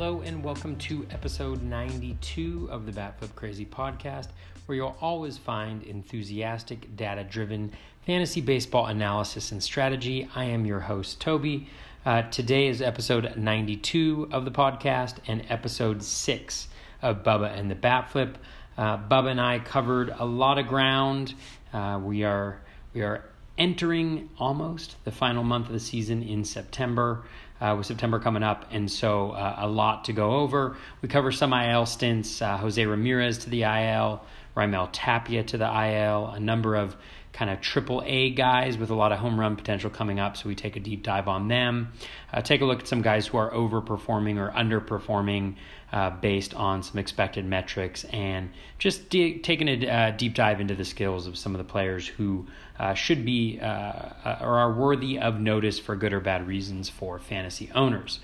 Hello, and welcome to episode 92 of the Batflip Crazy podcast, where you'll always find enthusiastic, data driven fantasy baseball analysis and strategy. I am your host, Toby. Uh, today is episode 92 of the podcast and episode 6 of Bubba and the Batflip. Uh, Bubba and I covered a lot of ground. Uh, we are we are entering almost the final month of the season in September uh, with September coming up, and so uh, a lot to go over. We cover some IL stints, uh, Jose Ramirez to the IL, Raimel Tapia to the IL, a number of kind of triple A guys with a lot of home run potential coming up. So we take a deep dive on them. Uh, take a look at some guys who are overperforming or underperforming uh, based on some expected metrics, and just de- taking a uh, deep dive into the skills of some of the players who uh, should be uh, uh, or are worthy of notice for good or bad reasons for fantasy owners.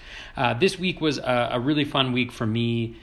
this week was a, a, really fun week for me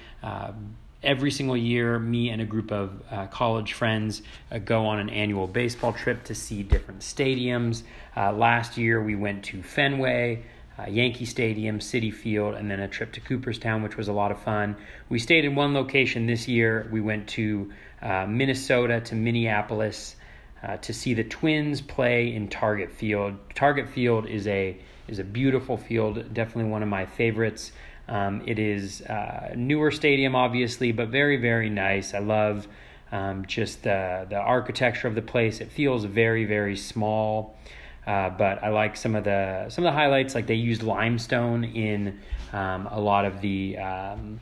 every single year, me and a group of uh, college friends uh, go on an annual baseball trip to see different stadiums. Uh, last year, we went to Fenway. Uh, Yankee Stadium, Citi Field, and then a trip to Cooperstown, which was a lot of fun. We stayed in one location this year. We went to uh, Minnesota, to Minneapolis, uh, to see the Twins play in Target Field. Target Field is a is a beautiful field, definitely one of my favorites. Um, it is uh, newer stadium, obviously, but very, very nice. I love um, just the, the architecture of the place. It feels very, very small. Uh, but I like some of the some of the highlights. Like they used limestone in um, a lot of the um,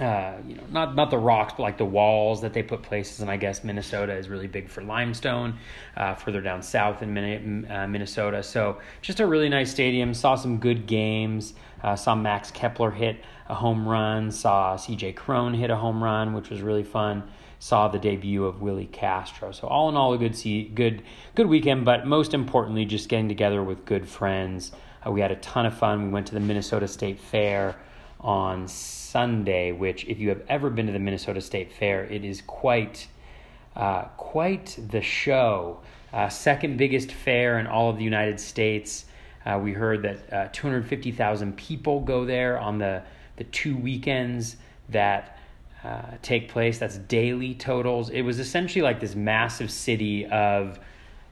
uh, you know, not not the rocks, but like the walls that they put places. And I guess Minnesota is really big for limestone. Uh, further down south in uh, Minnesota, so just a really nice stadium. Saw some good games. Uh, saw Max Kepler hit a home run. Saw C.J. Cron hit a home run, which was really fun. Saw the debut of Willi Castro. So all in all, a good see, good good weekend. But most importantly, just getting together with good friends. We had a ton of fun. We went to the Minnesota State Fair on Sunday, which, if you have ever been to the Minnesota State Fair, it is quite, uh, quite the show. Uh, second biggest fair in all of the United States. Uh, we heard that uh, 250,000 people go there on the, the two weekends that uh, take place. That's daily totals. It was essentially like this massive city of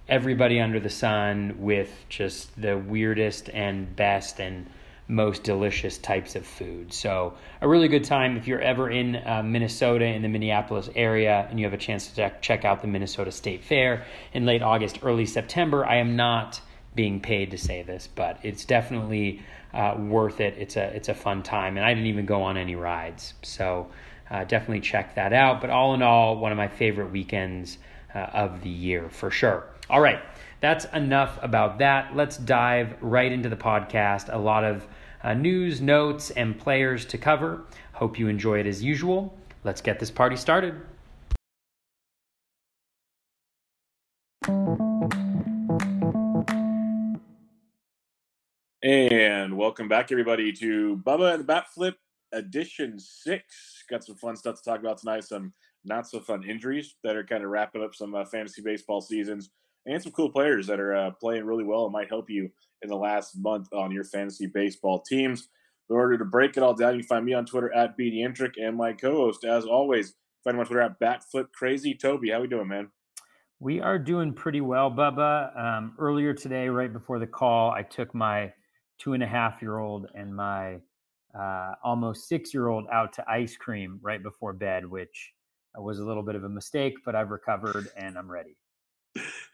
everybody under the sun with just the weirdest and best and most delicious types of food. So, a really good time if you're ever in uh, Minnesota, in the Minneapolis area, and you have a chance to check out the Minnesota State Fair in late August, early September. I am not being paid to say this, but it's definitely uh, worth it. It's a it's a fun time, and I didn't even go on any rides, so uh, definitely check that out. But all in all, one of my favorite weekends uh, of the year for sure. All right, that's enough about that. Let's dive right into the podcast. A lot of uh, news, notes, and players to cover. Hope you enjoy it as usual. Let's get this party started. And welcome back, everybody, to Bubba and the Bat Flip Edition 6. Got some fun stuff to talk about tonight. Some not so fun injuries that are kind of wrapping up some uh, fantasy baseball seasons and some cool players that are uh, playing really well and might help you in the last month on your fantasy baseball teams. In order to break it all down, you can find me on Twitter at BDintric and my co-host, as always, find him on Twitter at Batflip Crazy. Toby, how we doing, man? We are doing pretty well, Bubba. Um, earlier today, right before the call, I took my two and a half year old and my uh, almost six year old out to ice cream right before bed, which was a little bit of a mistake, but I've recovered and I'm ready.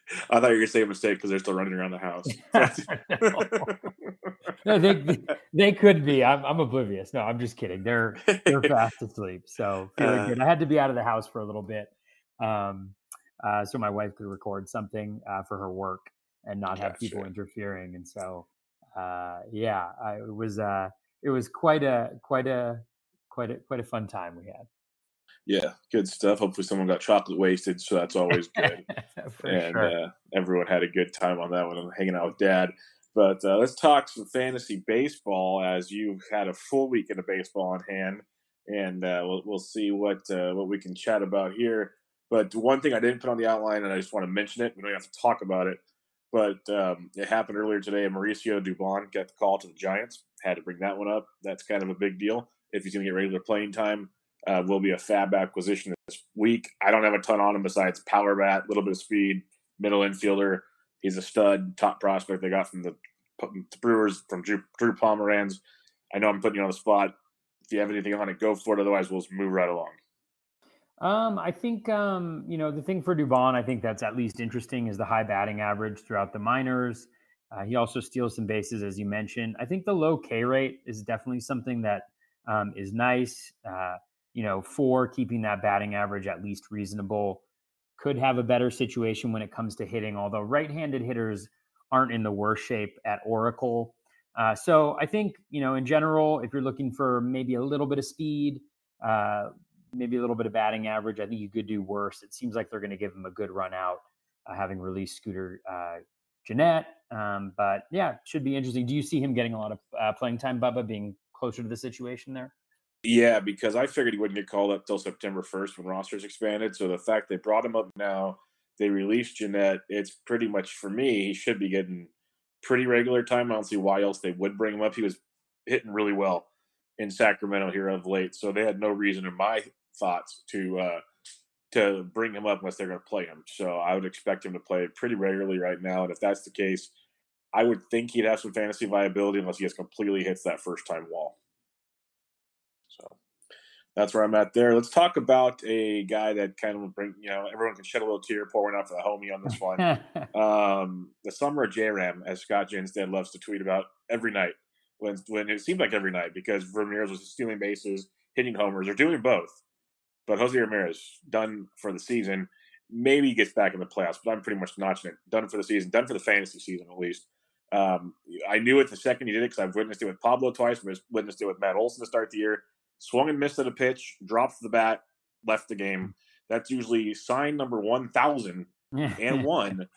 I thought you were gonna say a mistake because they're still running around the house. no, they they could be. I'm I'm oblivious. No, I'm just kidding. They're they're fast asleep, so feeling uh, good. I had to be out of the house for a little bit, um, uh, so my wife could record something uh, for her work and not have people interfering. And so, uh, yeah, I, it was uh, it was quite a quite a quite a quite a fun time we had. Yeah, good stuff. Hopefully, someone got chocolate wasted, so that's always good. and sure. uh, everyone had a good time on that one. I'm hanging out with Dad. But uh, let's talk some fantasy baseball as you've had a full weekend of baseball on hand, and uh, we'll we'll see what uh, what we can chat about here. But one thing I didn't put on the outline, and I just want to mention it. We don't have to talk about it. but um, it happened earlier today. Mauricio Dubon got the call to the Giants. Had to bring that one up. That's kind of a big deal if he's going to get regular playing time. Uh, will be a FAAB acquisition this week. I don't have a ton on him besides power bat, a little bit of speed, middle infielder. He's a stud, top prospect they got from the, the Brewers from Drew, Drew Pomeranz. I know I'm putting you on the spot. If you have anything on it, go for it. Otherwise, we'll just move right along. Um, I think um, you know the thing for Dubon. I think that's at least interesting is the high batting average throughout the minors. Uh, he also steals some bases, as you mentioned. I think the low K rate is definitely something that um, is nice. Uh, you know, for keeping that batting average at least reasonable. Could have a better situation when it comes to hitting, although right-handed hitters aren't in the worst shape at Oracle. Uh, so I think you know, in general, if you're looking for maybe a little bit of speed, uh, maybe a little bit of batting average, I think you could do worse. It seems like they're going to give him a good run out, uh, having released Scooter uh, Gennett. Um, but yeah, should be interesting. Do you see him getting a lot of uh, playing time, Bubba, being closer to the situation there? Yeah, because I figured he wouldn't get called up till September 1st when rosters expanded. So the fact they brought him up now, they released Gennett, it's pretty much for me, he should be getting pretty regular time. I don't see why else they would bring him up. He was hitting really well in Sacramento here of late. So they had no reason in my thoughts to uh to bring him up unless they're going to play him. So I would expect him to play pretty regularly right now. And if that's the case, I would think he'd have some fantasy viability unless he just completely hits that first time wall. That's where I'm at there. Let's talk about a guy that kind of bring you know everyone can shed a little tear, pouring out for the homie on this one. um, the summer of JRAM, as Scott Jenstad loves to tweet about every night when when it seemed like every night because Ramirez was stealing bases, hitting homers, or doing both. But Jose Ramirez done for the season. Maybe he gets back in the playoffs, but I'm pretty much notching it. Done for the season, done for the fantasy season at least. Um, I knew it the second he did it because I've witnessed it with Pablo twice, witnessed it with Matt Olson to start the year swung and missed at a pitch, dropped the bat, left the game. That's usually sign number 1,000 and one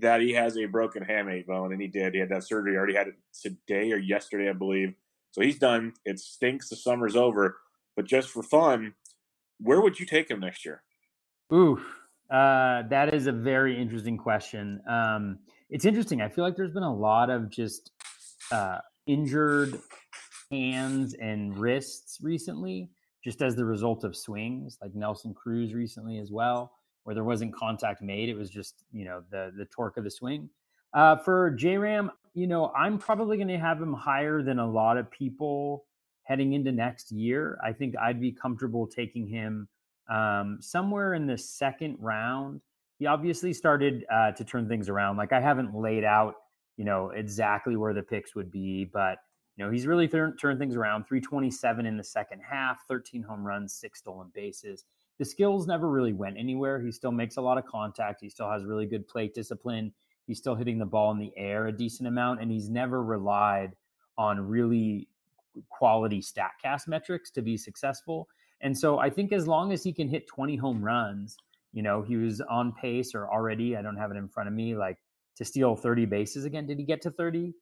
that he has a broken hamate bone, and he did. He had that surgery. already had it today or yesterday, I believe. So he's done. It stinks. The summer's over. But just for fun, where would you take him next year? Ooh, uh, that is a very interesting question. Um, it's interesting. I feel like there's been a lot of just uh, injured hands and wrists recently, just as the result of swings, like Nelson Cruz recently as well, where there wasn't contact made. It was just, you know, the the torque of the swing. Uh, for JRAM, you know, I'm probably going to have him higher than a lot of people heading into next year. I think I'd be comfortable taking him um, somewhere in the second round. He obviously started uh, to turn things around. Like I haven't laid out, you know, exactly where the picks would be, but you know, he's really th- turned things around. 327 in the second half, 13 home runs, six stolen bases. The skills never really went anywhere. He still makes a lot of contact. He still has really good plate discipline. He's still hitting the ball in the air a decent amount, and he's never relied on really quality StatCast metrics to be successful. And so I think as long as he can hit 20 home runs, you know, he was on pace or already, I don't have it in front of me, like to steal 30 bases again. Did he get to 30?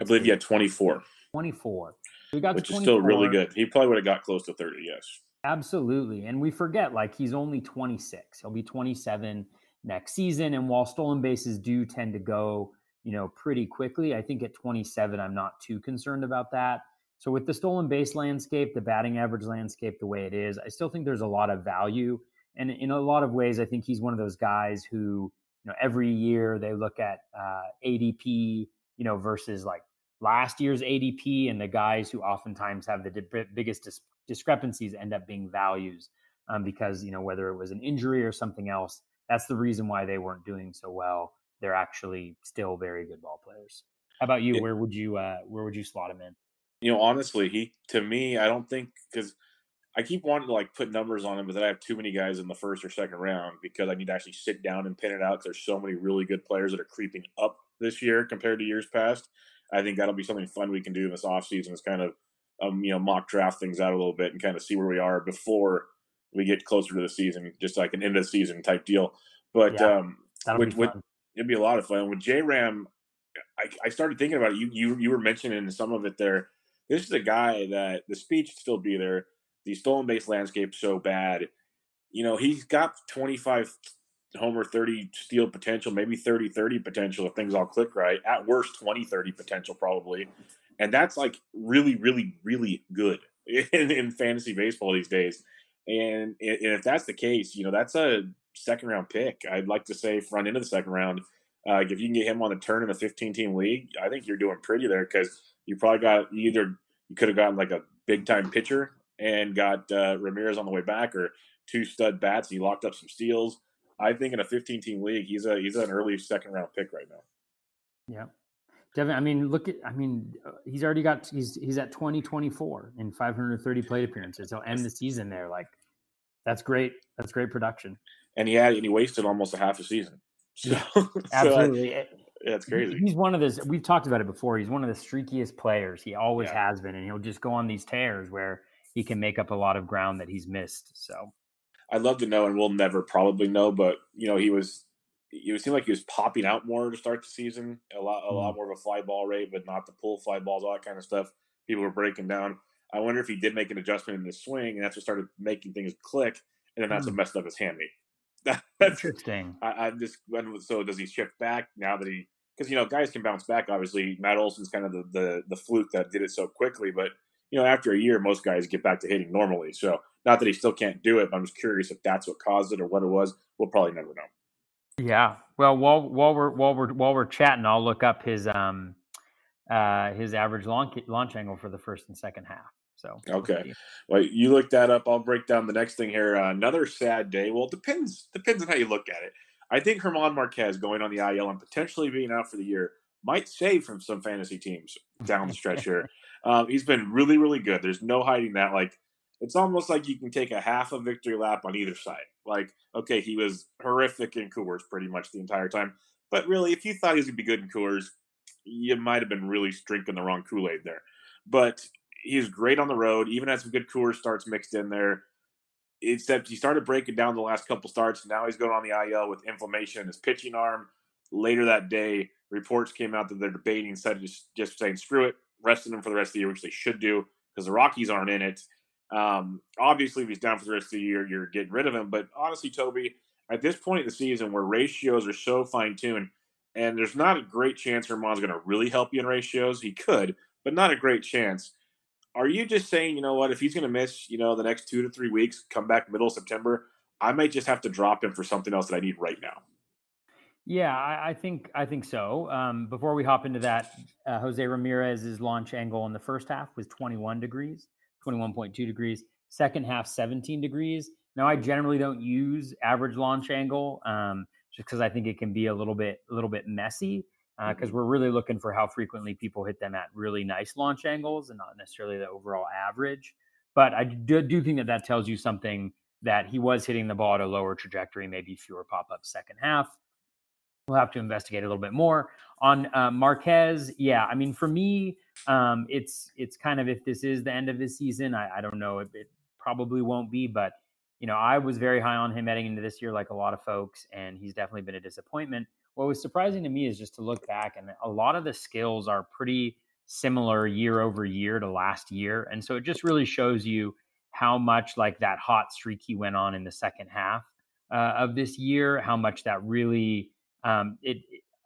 I believe he had 24. 24. We got which is still really good. He probably would have got close to 30. Yes, absolutely. And we forget like he's only 26. He'll be 27 next season. And while stolen bases do tend to go, you know, pretty quickly, I think at 27, I'm not too concerned about that. So with the stolen base landscape, the batting average landscape, the way it is, I still think there's a lot of value. And in a lot of ways, I think he's one of those guys who, you know, every year they look at uh, ADP, you know, versus like last year's ADP and the guys who oftentimes have the di- biggest dis- discrepancies end up being values um, because you know whether it was an injury or something else that's the reason why they weren't doing so well. They're actually still very good ball players. How about you? Where would you uh, where would you slot him in? You know honestly he to me i don't think because i keep wanting to like put numbers on him but then i have too many guys in the first or second round because i need to actually sit down and pin it out there's so many really good players that are creeping up this year compared to years past I think that'll be something fun we can do in this offseason is kind of um, you know mock draft things out a little bit and kind of see where we are before we get closer to the season, just like an end of season type deal. But yeah, um, with, with, it'd be a lot of fun with J Ram. I, I, started thinking about it. You you you were mentioning some of it there. This is a guy that the speech still be there. The stolen base landscape so bad. You know, he's got 25 homer 30 steal potential, maybe 30 30 potential if things all click right. At worst, 20 30 potential probably. And that's like really, really, really good in, in fantasy baseball these days. And, and if that's the case, you know, that's a second round pick. I'd like to say front into the second round. Uh, if you can get him on the turn in a 15 team league, I think you're doing pretty there because you probably got either you could have gotten like a big time pitcher and got uh, Ramirez on the way back, or two stud bats. And he locked up some steals. I think in a 15 team league, he's a he's an early second round pick right now. Yeah. Devin, I mean, look at, I mean, uh, he's already got, he's, he's at 2024 in 530 plate appearances. He'll end the season there. Like, that's great. That's great production. And he had, and he wasted almost a half a season. So, absolutely. So I, yeah, it's crazy. He's one of those, we've talked about it before. He's one of the streakiest players. He always yeah. has been. And he'll just go on these tears where he can make up a lot of ground that he's missed. So I'd love to know, and we'll never probably know, but you know, he was it seemed like he was popping out more to start the season, a lot, a mm-hmm. lot more of a fly ball rate, but not the pull fly balls, all that kind of stuff. People were breaking down. I wonder if he did make an adjustment in his swing, and that's what started making things click, and then that's mm-hmm. what messed up his hand that's interesting. I, am just so does he shift back now that he because you know guys can bounce back. Obviously, Matt Olson's kind of the, the the fluke that did it so quickly, but you know after a year, most guys get back to hitting normally. So not that he still can't do it, but I'm just curious if that's what caused it or what it was. We'll probably never know. Yeah. Well, while while we're while we're while we're chatting, I'll look up his um uh his average launch launch angle for the first and second half. So okay, well you look that up. I'll break down the next thing here. Uh, another sad day. Well, it depends depends on how you look at it. I think German Marquez going on the IL and potentially being out for the year might save from some fantasy teams down the stretch here. Um, he's been really really good. There's no hiding that. Like it's almost like you can take a half a victory lap on either side. Like, okay, he was horrific in Coors pretty much the entire time. But really, if you thought he was going to be good in Coors, you might have been really drinking the wrong Kool Aid there. But he's great on the road, even had some good Coors starts mixed in there. Except he started breaking down the last couple starts. Now he's going on the IL with inflammation in his pitching arm. Later that day, reports came out that they're debating instead of just, just saying, screw it, resting him for the rest of the year, which they should do because the Rockies aren't in it. Um, obviously, if he's down for the rest of the year, you're getting rid of him. But honestly, Toby, at this point in the season where ratios are so fine tuned, and there's not a great chance German's going to really help you in ratios. He could, but not a great chance. Are you just saying, you know what, if he's going to miss, you know, the next two to three weeks, come back middle of September, I might just have to drop him for something else that I need right now? Yeah, I, I think I think so. Um, before we hop into that, uh, Jose Ramirez's launch angle in the first half was 21 degrees. 21.2 degrees. Second half, 17 degrees. Now, I generally don't use average launch angle um, just because I think it can be a little bit a little bit messy because uh, mm-hmm. we're really looking for how frequently people hit them at really nice launch angles and not necessarily the overall average. But I do, do think that that tells you something that he was hitting the ball at a lower trajectory, maybe fewer pop ups second half. We'll have to investigate a little bit more on uh, Marquez. Yeah, I mean, for me, um, it's it's kind of if this is the end of his season, I, I don't know. It, it probably won't be, but you know, I was very high on him heading into this year, like a lot of folks, and he's definitely been a disappointment. What was surprising to me is just to look back, and a lot of the skills are pretty similar year over year to last year, and so it just really shows you how much like that hot streak he went on in the second half uh, of this year, how much that really um, it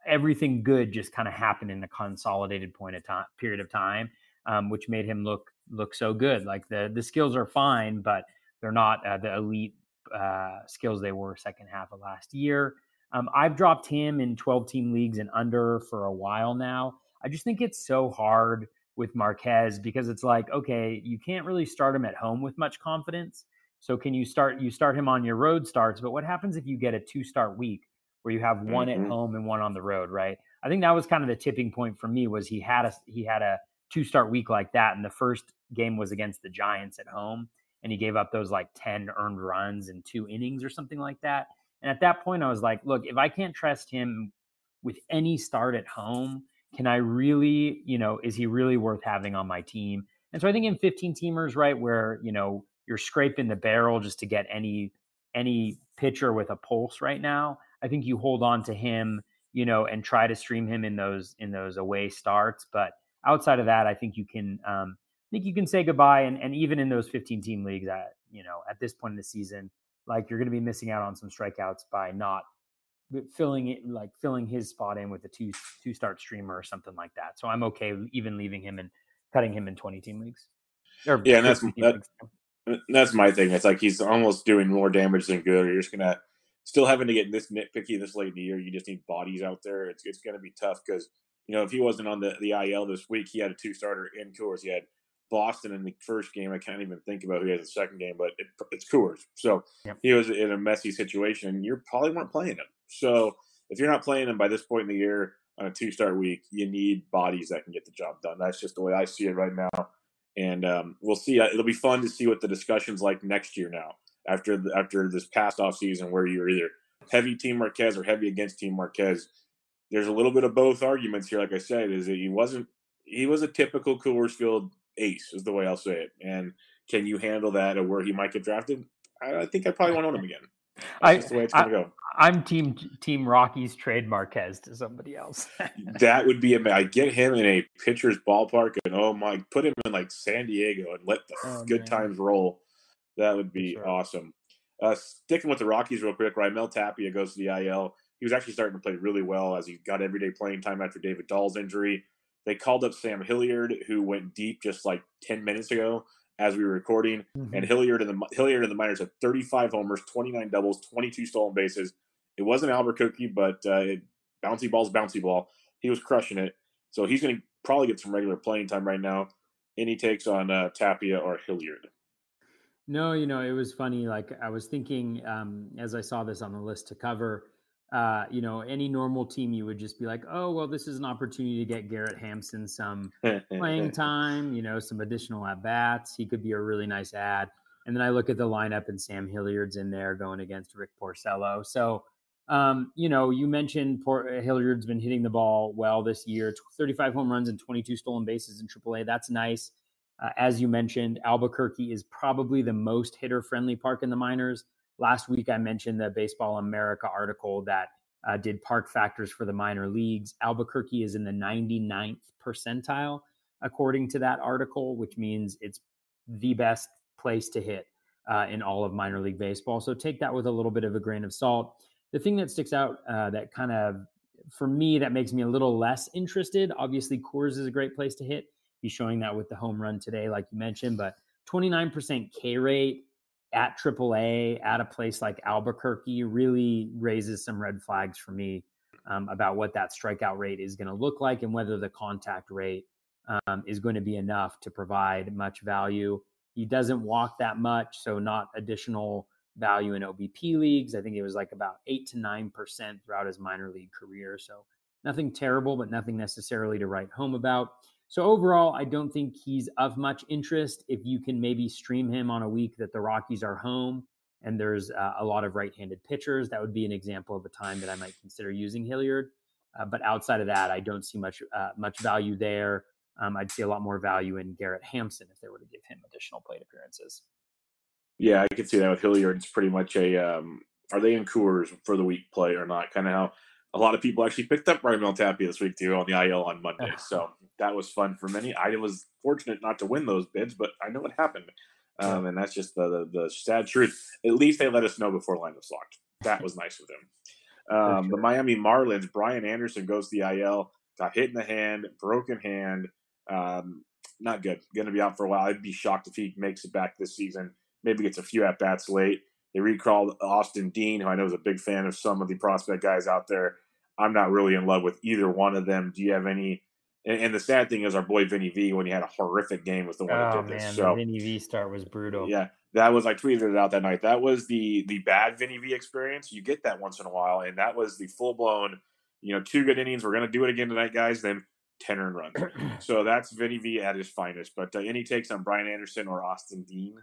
everything good just kind of happened in a consolidated point of time period of time, um, which made him look look so good. Like the the skills are fine, but they're not uh, the elite uh, skills they were second half of last year. Um, I've dropped him in 12 team leagues and under for a while now. I just think it's so hard with Marquez because it's like, okay, you can't really start him at home with much confidence. So can you start you start him on your road starts, but what happens if you get a two start week where you have one mm-hmm. at home and one on the road, right? I think that was kind of the tipping point for me was he had a he had a two start week like that, and the first game was against the Giants at home, and he gave up those like ten earned runs in two innings or something like that. And at that point, I was like, look, if I can't trust him with any start at home, can I really, you know, is he really worth having on my team? And so I think in 15 teamers, right, where you know you're scraping the barrel just to get any any pitcher with a pulse right now. I think you hold on to him, you know, and try to stream him in those in those away starts. But outside of that, I think you can um, I think you can say goodbye. And and even in those 15 team leagues, at you know, at this point in the season, like you're going to be missing out on some strikeouts by not filling it like filling his spot in with a two two start streamer or something like that. So I'm okay even leaving him and cutting him in 20 team leagues. Or yeah, and that's that, that's my thing. It's like he's almost doing more damage than good. Or you're just gonna still having to get this nitpicky this late in the year. You just need bodies out there. It's it's gonna be tough because you know if he wasn't on the the IL this week, he had a two starter in Coors. He had Boston in the first game. I can't even think about who he has the second game, but it, it's Coors. So yep. he was in a messy situation, and you probably weren't playing him. So if you're not playing him by this point in the year on a two start week, you need bodies that can get the job done. That's just the way I see it right now. And um, we'll see. It'll be fun to see what the discussion's like next year now after the, after this past off season where you're either heavy Team Marquez or heavy against Team Marquez. There's a little bit of both arguments here. Like I said, is that he wasn't he was a typical Coors Field ace, is the way I'll say it. And can you handle that or where he might get drafted? I, I think I probably won't own him again. That's I, the way it's going to go. I'm team Team Rockies trade Marquez to somebody else. that would be a I get him in a pitcher's ballpark and oh my, put him in like San Diego and let the oh, good man. times roll. That would be sure. awesome. Uh, sticking with the Rockies real quick, Raimel Tapia goes to the IL. He was actually starting to play really well as he got everyday playing time after David Dahl's injury. They called up Sam Hilliard, who went deep just like 10 minutes ago as we were recording. Mm-hmm. And Hilliard and the Hilliard and the minors had 35 homers, 29 doubles, 22 stolen bases. It wasn't Albuquerque, but uh, it, bouncy ball's bouncy ball. He was crushing it. So he's going to probably get some regular playing time right now. Any takes on uh, Tapia or Hilliard? No, you know, it was funny. Like I was thinking um, as I saw this on the list to cover, uh, you know, any normal team, you would just be like, oh, well, this is an opportunity to get Garrett Hampson some playing time, you know, some additional at bats. He could be a really nice ad. And then I look at the lineup and Sam Hilliard's in there going against Rick Porcello. So, um, you know, you mentioned Port- uh, Hilliard's been hitting the ball well this year 35 home runs and 22 stolen bases in AAA. That's nice. Uh, as you mentioned, Albuquerque is probably the most hitter friendly park in the minors. Last week, I mentioned the Baseball America article that uh, did park factors for the minor leagues. Albuquerque is in the 99th percentile, according to that article, which means it's the best place to hit uh, in all of minor league baseball. So take that with a little bit of a grain of salt. The thing that sticks out uh, that kind of, for me, that makes me a little less interested. Obviously, Coors is a great place to hit. He's showing that with the home run today, like you mentioned, but 29% K rate at AAA at a place like Albuquerque really raises some red flags for me um, about what that strikeout rate is going to look like and whether the contact rate um, is going to be enough to provide much value. He doesn't walk that much, so not additional value in OBP leagues. I think it was like about eight to nine percent throughout his minor league career. So nothing terrible, but nothing necessarily to write home about. So overall, I don't think he's of much interest. If you can maybe stream him on a week that the Rockies are home and there's uh, a lot of right-handed pitchers, that would be an example of a time that I might consider using Hilliard. Uh, but outside of that, I don't see much uh, much value there. Um, I'd see a lot more value in Garrett Hampson if they were to give him additional plate appearances. Yeah, I can see that with Hilliard. It's pretty much a um, are they in Coors for the week play or not? Kind of how a lot of people actually picked up Raimel Tapia this week too on the IL on Monday. So that was fun for many. I was fortunate not to win those bids, but I know what happened. Um, and that's just the, the, the sad truth. At least they let us know before line was locked. That was nice of them. Um, sure. The Miami Marlins, Brian Anderson goes to the IL, got hit in the hand, broken hand. Um, not good. Going to be out for a while. I'd be shocked if he makes it back this season. Maybe gets a few at bats late. They recalled Austin Dean, who I know is a big fan of some of the prospect guys out there. I'm not really in love with either one of them. Do you have any? And, and the sad thing is, our boy Vinny V, when he had a horrific game, was the one oh, that did man, this. So Vinny V start was brutal. Yeah, that was I tweeted it out that night. That was the the bad Vinny V experience. You get that once in a while, and that was the full blown. You know, two good innings. We're gonna do it again tonight, guys. Then ten earned run. so that's Vinny V at his finest. But uh, any takes on Brian Anderson or Austin Dean?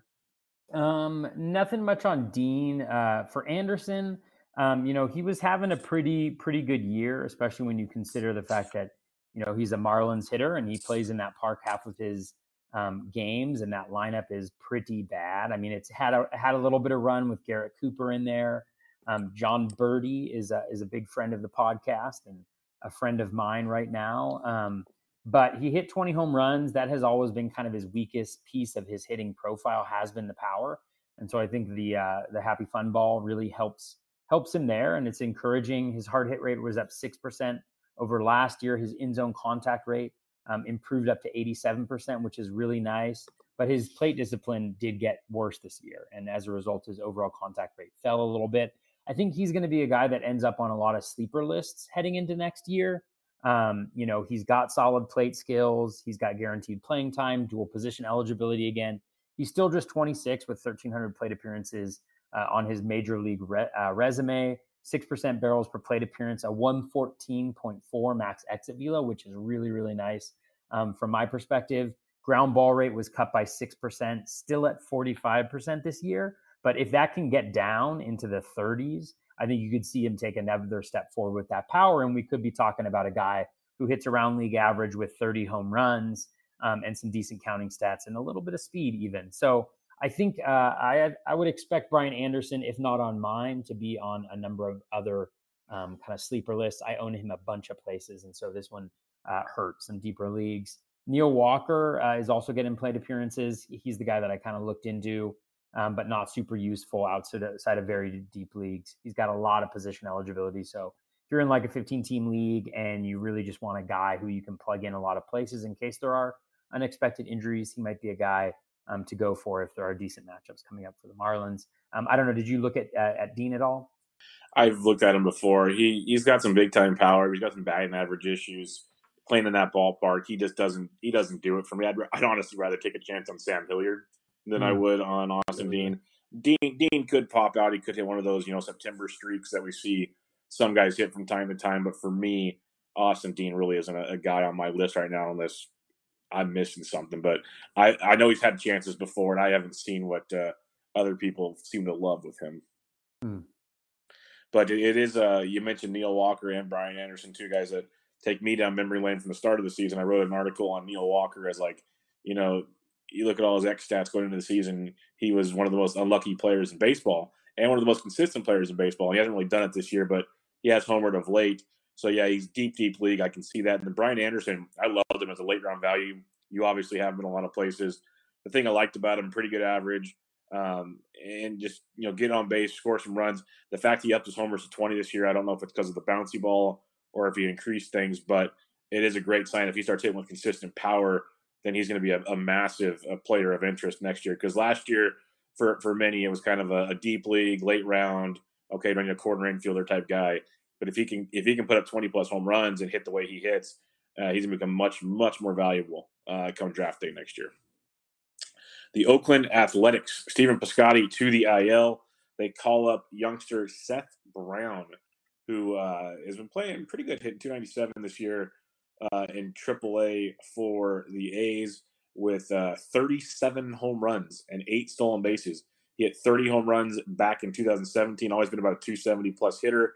Um, nothing much on Dean. Uh, for Anderson, um, you know, he was having a pretty pretty good year, especially when you consider the fact that you know he's a Marlins hitter and he plays in that park half of his um, games, and that lineup is pretty bad. I mean, it's had a had a little bit of run with Garrett Cooper in there. Um, Jon Berti is a is a big friend of the podcast and a friend of mine right now. Um, but he hit 20 home runs. That has always been kind of his weakest piece of his hitting profile has been the power. And so I think the uh, the happy fun ball really helps helps him there, and it's encouraging. His hard hit rate was up six percent over last year. His in zone contact rate um, improved up to 87%, which is really nice. But his plate discipline did get worse this year. And as a result, his overall contact rate fell a little bit. I think he's going to be a guy that ends up on a lot of sleeper lists heading into next year. Um, you know, he's got solid plate skills. He's got guaranteed playing time, dual position eligibility again. He's still just 26 with 1,300 plate appearances uh, on his major league re- uh, resume. 6% barrels per plate appearance, a 114.4 max exit velo, which is really, really nice um, from my perspective. Ground ball rate was cut by 6%, still at 45% this year. But if that can get down into the 30s, I think you could see him take another step forward with that power. And we could be talking about a guy who hits around league average with 30 home runs um, and some decent counting stats and a little bit of speed, even. So I think uh, I I would expect Brian Anderson, if not on mine, to be on a number of other um, kind of sleeper lists. I own him a bunch of places, and so this one uh, hurts some deeper leagues. Neil Walker uh, is also getting plate appearances. He's the guy that I kind of looked into, um, but not super useful outside of, outside of very deep leagues. He's got a lot of position eligibility, so if you're in like a 15 team league and you really just want a guy who you can plug in a lot of places in case there are unexpected injuries, he might be a guy um, to go for if there are decent matchups coming up for the Marlins. Um, I don't know. Did you look at uh, at Dean at all? I've looked at him before. He he's got some big time power. He's got some batting average issues. Playing in that ballpark, he just doesn't he doesn't do it for me. I'd, I'd honestly rather take a chance on Sam Hilliard than mm. I would on Austin Dean. Dean Dean could pop out. He could hit one of those you know September streaks that we see some guys hit from time to time. But for me, Austin Dean really isn't a, a guy on my list right now unless I'm missing something. But I, I know he's had chances before, and I haven't seen what uh, other people seem to love with him. Hmm. But it, it is, uh, you mentioned Neil Walker and Brian Anderson, two guys that take me down memory lane from the start of the season. I wrote an article on Neil Walker as like, you know, you look at all his X stats going into the season, he was one of the most unlucky players in baseball and one of the most consistent players in baseball. He hasn't really done it this year, but he has homered of late. So yeah, he's deep, deep league. I can see that. And Brian Anderson, I loved him as a late round value. You obviously have him in a lot of places. The thing I liked about him, pretty good average, um, and just you know get on base, score some runs. The fact he upped his homers to 20 this year, I don't know if it's because of the bouncy ball or if he increased things, but it is a great sign. If he starts hitting with consistent power, then he's going to be a, a massive a player of interest next year. Because last year, for for many, it was kind of a, a deep league, late round, okay, running a corner infielder type guy. But if he can if he can put up 20 plus home runs and hit the way he hits, uh, he's gonna become much much more valuable uh, come draft day next year. The Oakland Athletics, Stephen Piscotty to the IL. They call up youngster Seth Brown, who uh, has been playing pretty good, hitting 297 this year uh, in AAA for the A's with uh, 37 home runs and eight stolen bases. He hit 30 home runs back in 2017. Always been about a 270 plus hitter.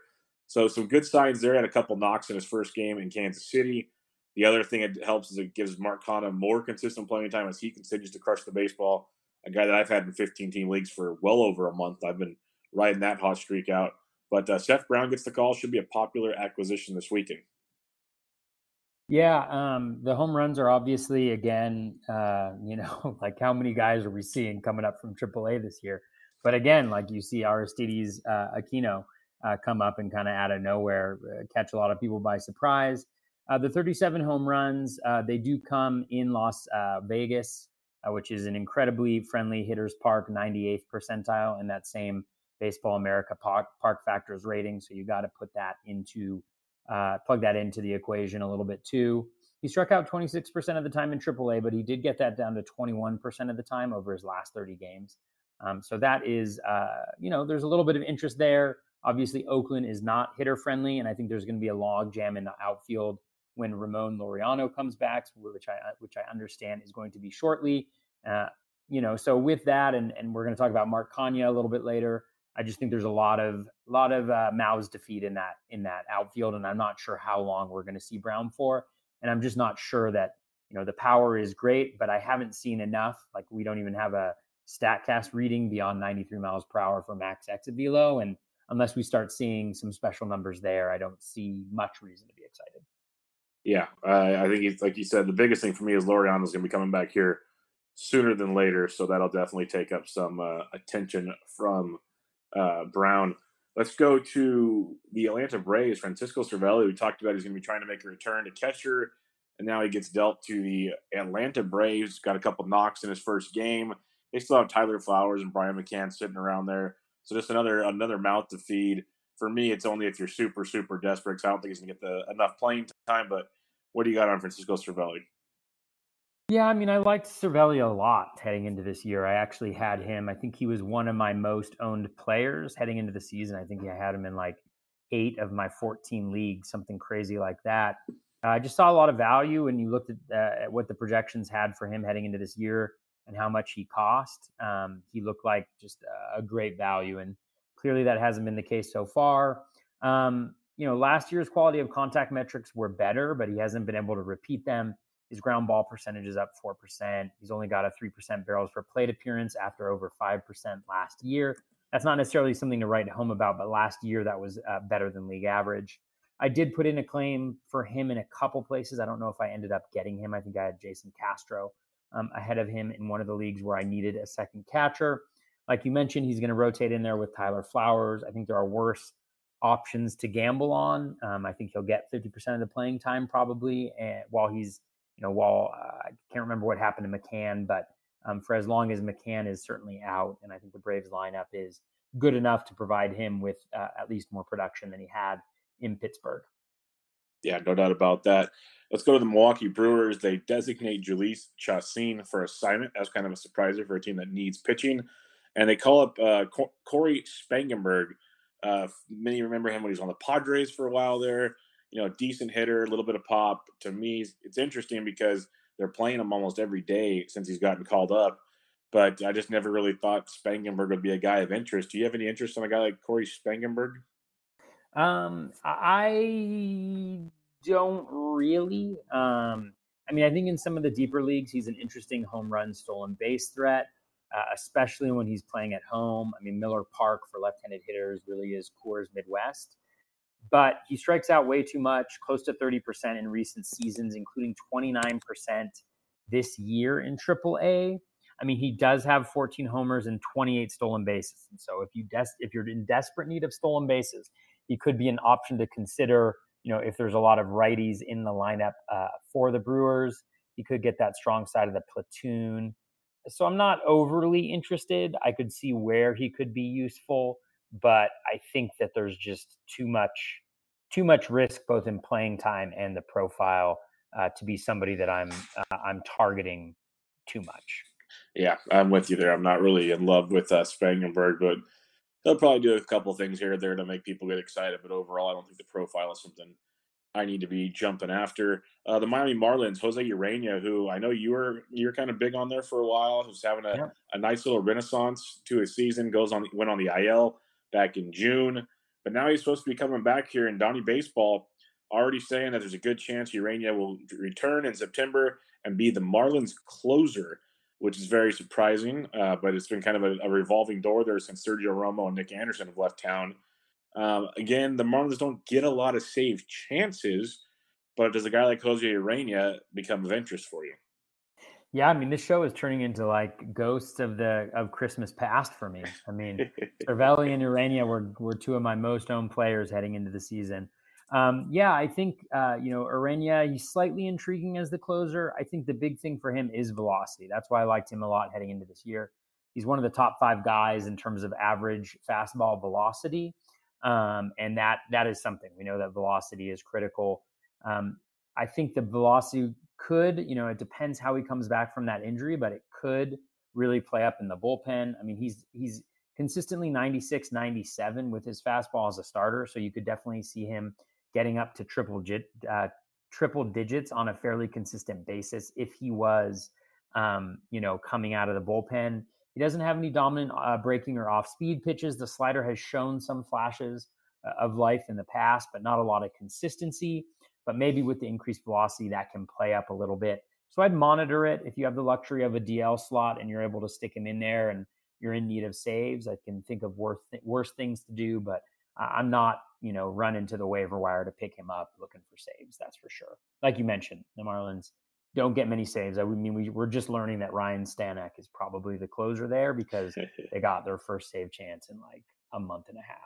So some good signs there. Had a couple knocks in his first game in Kansas City. The other thing it helps is it gives Mark Canha more consistent playing time as he continues to crush the baseball. A guy that I've had in 15 team leagues for well over a month. I've been riding that hot streak out. But uh, Seth Brown gets the call. Should be a popular acquisition this weekend. Yeah, um, the home runs are obviously again, uh, you know, like how many guys are we seeing coming up from AAA this year? But again, like you see Aristides uh, Aquino uh, come up and kind of out of nowhere, uh, catch a lot of people by surprise. Uh, the 37 home runs, uh, they do come in Las uh, Vegas, uh, which is an incredibly friendly hitters park, 98th percentile in that same Baseball America park, park factors rating. So you got to put that into, plug that into the equation a little bit too. He struck out 26% of the time in AAA, but he did get that down to 21% of the time over his last 30 games. Um, so that is, you know, there's a little bit of interest there. Obviously, Oakland is not hitter friendly, and I think there's going to be a log jam in the outfield when Ramon Laureano comes back, which I which I understand is going to be shortly. Uh, you know, so with that, and and we're going to talk about Mark Canha a little bit later. I just think there's a lot of a lot of uh, mouths to feed in that in that outfield, and I'm not sure how long we're going to see Brown for. And I'm just not sure that you know the power is great, but I haven't seen enough. Like we don't even have a Statcast reading beyond 93 miles per hour for max exit velo, and unless we start seeing some special numbers there, I don't see much reason to be excited. Yeah, I think it's like you said. The biggest thing for me is Laureano is going to be coming back here sooner than later, so that'll definitely take up some uh, attention from uh, Brown. Let's go to the Atlanta Braves. Francisco Cervelli, we talked about, he's going to be trying to make a return to catcher, and now he gets dealt to the Atlanta Braves. Got a couple knocks in his first game. They still have Tyler Flowers and Brian McCann sitting around there, so just another another mouth to feed. For me, it's only if you're super super desperate. Cause I don't think he's to get the enough playing time. But what do you got on Francisco Cervelli? Yeah, I mean, I liked Cervelli a lot heading into this year. I actually had him. I think he was one of my most owned players heading into the season. I think I had him in like eight of my 14 leagues, something crazy like that. I just saw a lot of value, and you looked at, uh, at what the projections had for him heading into this year and how much he cost. Um, he looked like just a great value, and clearly that hasn't been the case so far. Um, you know, last year's quality of contact metrics were better, but he hasn't been able to repeat them. His ground ball percentage is up 4%. He's only got a 3% barrels per plate appearance after over 5% last year. That's not necessarily something to write home about, but last year that was uh, better than league average. I did put in a claim for him in a couple places. I don't know if I ended up getting him. I think I had Jason Castro um, ahead of him in one of the leagues where I needed a second catcher. Like you mentioned, he's going to rotate in there with Tyler Flowers. I think there are worse options to gamble on. Um, I think he'll get 50% of the playing time probably and while he's you know, while uh, I can't remember what happened to McCann, but um, for as long as McCann is certainly out, and I think the Braves lineup is good enough to provide him with uh, at least more production than he had in Pittsburgh. Yeah, no doubt about that. Let's go to the Milwaukee Brewers. They designate Jhoulys Chacin for assignment. That's kind of a surpriser for a team that needs pitching. And they call up uh, Cory Spangenberg. Uh, many remember him when he was on the Padres for a while there you know, decent hitter, a little bit of pop. To me, it's interesting because they're playing him almost every day since he's gotten called up. But I just never really thought Spangenberg would be a guy of interest. Do you have any interest in a guy like Cory Spangenberg? Um, I don't really. Um, I mean, I think in some of the deeper leagues, he's an interesting home run, stolen base threat, uh, especially when he's playing at home. I mean, Miller Park for left-handed hitters really is Coors Midwest but he strikes out way too much, close to 30% in recent seasons, including 29% this year in AAA. I mean, he does have 14 homers and 28 stolen bases. And so if you des- if you're in desperate need of stolen bases, he could be an option to consider. You know, if there's a lot of righties in the lineup uh, for the Brewers, he could get that strong side of the platoon. So I'm not overly interested. I could see where he could be useful but I think that there's just too much too much risk both in playing time and the profile uh, to be somebody that I'm uh, I'm targeting too much. Yeah, I'm with you there. I'm not really in love with uh, Spangenberg, but they'll probably do a couple things here or there to make people get excited. But overall, I don't think the profile is something I need to be jumping after. Uh, the Miami Marlins, Jose Urena, who I know you were you're kind of big on there for a while, who's having a, yeah. a nice little renaissance to his season. Goes on went on the IL back in June. But now he's supposed to be coming back here, and Donnie Baseball already saying that there's a good chance Urena will return in September and be the Marlins closer, which is very surprising. Uh, but it's been kind of a, a, revolving door there since Sergio Romo and Nick Anderson have left town. Um, again, the Marlins don't get a lot of save chances, but does a guy like Jose Urena become of interest for you? Yeah, I mean, this show is turning into like ghosts of the of Christmas past for me. I mean, Cervelli and Urena were were two of my most owned players heading into the season. Um, yeah, I think uh, you know Urena. He's slightly intriguing as the closer. I think the big thing for him is velocity. That's why I liked him a lot heading into this year. He's one of the top five guys in terms of average fastball velocity, um, and that that is something we know that velocity is critical. Um, I think the velocity could, you know, it depends how he comes back from that injury, but it could really play up in the bullpen. I mean, he's he's consistently 96, 97 with his fastball as a starter, so you could definitely see him getting up to triple uh, triple digits on a fairly consistent basis if he was, um, you know, coming out of the bullpen. He doesn't have any dominant uh, breaking or off speed pitches. The slider has shown some flashes uh, of life in the past, but not a lot of consistency but maybe with the increased velocity that can play up a little bit. So I'd monitor it if you have the luxury of a DL slot and you're able to stick him in there and you're in need of saves. I can think of worse worse things to do, but I'm not, you know, run into the waiver wire to pick him up looking for saves. That's for sure. Like you mentioned, the Marlins don't get many saves. I mean, we, we're just learning that Ryan Stanek is probably the closer there because they got their first save chance in like a month and a half.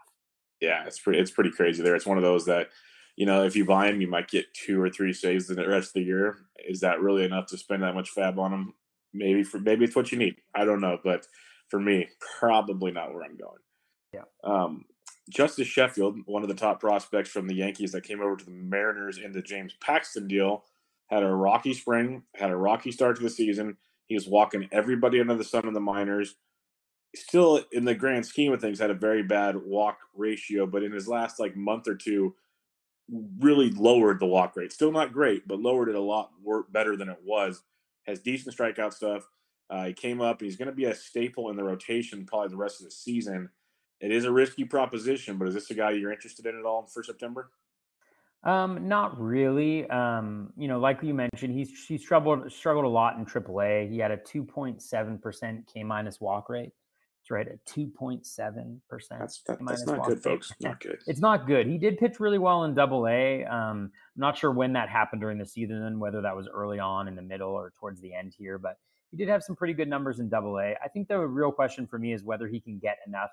Yeah, it's pretty it's pretty crazy there. It's one of those that you know, if you buy him, you might get two or three saves in the rest of the year. Is that really enough to spend that much FAAB on him? Maybe for maybe it's what you need. I don't know, but for me, probably not where I'm going. Yeah. Um, Justice Sheffield, one of the top prospects from the Yankees that came over to the Mariners in the James Paxton deal, had a rocky spring, had a rocky start to the season. He was walking everybody under the sun in the minors. Still, in the grand scheme of things, had a very bad walk ratio, but in his last like month or two, really lowered the walk rate. Still not great, but lowered it a lot better than it was. Has decent strikeout stuff. Uh, he came up. He's going to be a staple in the rotation probably the rest of the season. It is a risky proposition, but is this a guy you're interested in at all for September? Um, not really. Um, you know, like you mentioned, he's he struggled struggled a lot in AAA. He had a 2.7 percent K minus walk rate. It's right at 2.7 percent. That's that, that's not good, folks. Not good. It's not good. He did pitch really well in Double A. Um, I'm not sure when that happened during the season, whether that was early on, in the middle, or towards the end here. But he did have some pretty good numbers in Double A. I think the real question for me is whether he can get enough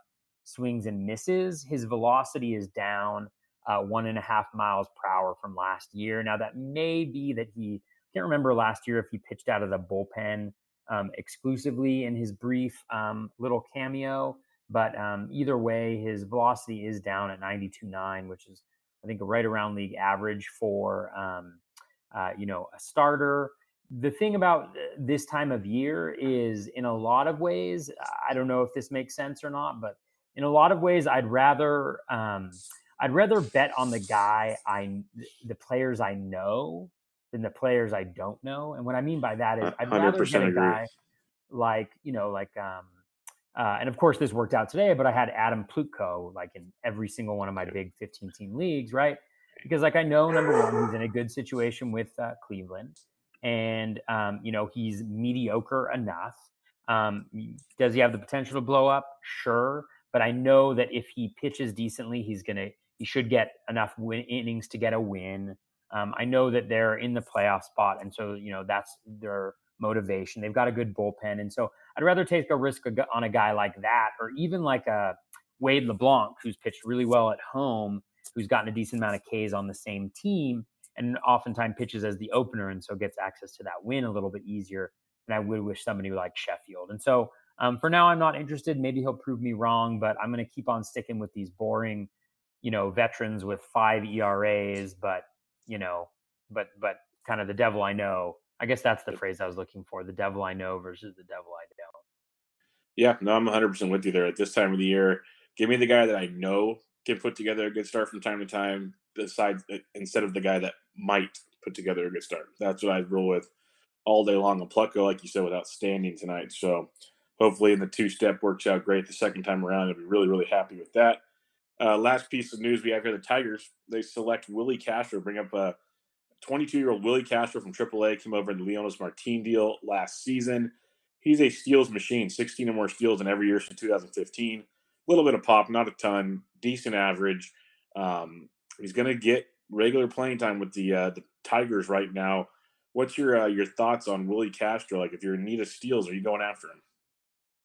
swings and misses. His velocity is down uh, one and a half miles per hour from last year. Now that may be that he can't remember last year if he pitched out of the bullpen um, exclusively in his brief um, little cameo. But um, either way, his velocity is down at 92.9, which is, I think, right around league average for, um, uh, you know, a starter. The thing about uh, this time of year is, in a lot of ways, I don't know if this makes sense or not, but in a lot of ways, I'd rather um, I'd rather bet on the guy I the players I know than the players I don't know. And what I mean by that is I'd rather get a guy like, you know, like um uh, and of course this worked out today, but I had Adam Plutko like in every single one of my big 15 team leagues, right? Because like I know number one, he's in a good situation with uh, Cleveland, and um, you know he's mediocre enough. Um, does he have the potential to blow up? Sure, but I know that if he pitches decently, he's gonna he should get enough win- innings to get a win. Um, I know that they're in the playoff spot, and so you know that's their motivation. They've got a good bullpen, and so I'd rather take a risk on a guy like that, or even like a Wade LeBlanc, who's pitched really well at home, who's gotten a decent amount of Ks on the same team, and oftentimes pitches as the opener, and so gets access to that win a little bit easier And I would wish somebody like Sheffield. And so um, for now, I'm not interested. Maybe he'll prove me wrong, but I'm going to keep on sticking with these boring, you know, veterans with five ERAs, but you know, but but kind of the devil I know. I guess that's the phrase I was looking for: the devil I know versus the devil I don't. Yeah, no, I'm 100 percent with you there. At this time of the year, give me the guy that I know can put together a good start from time to time, besides uh, instead of the guy that might put together a good start. That's what I'd roll with all day long. And Plutko, like you said, was outstanding tonight. So hopefully, in the two step works out great the second time around. I'll be really, really happy with that. Uh, last piece of news we have here: the Tigers they select Willi Castro, bring up a 22 year old Willi Castro from AAA, came over in the Leonys Martin deal last season. He's a steals machine, 16 or more steals in every year since 2015. A little bit of pop, not a ton, decent average. Um, he's going to get regular playing time with the uh, the Tigers right now. What's your uh, your thoughts on Willi Castro? Like, if you're in need of steals, are you going after him?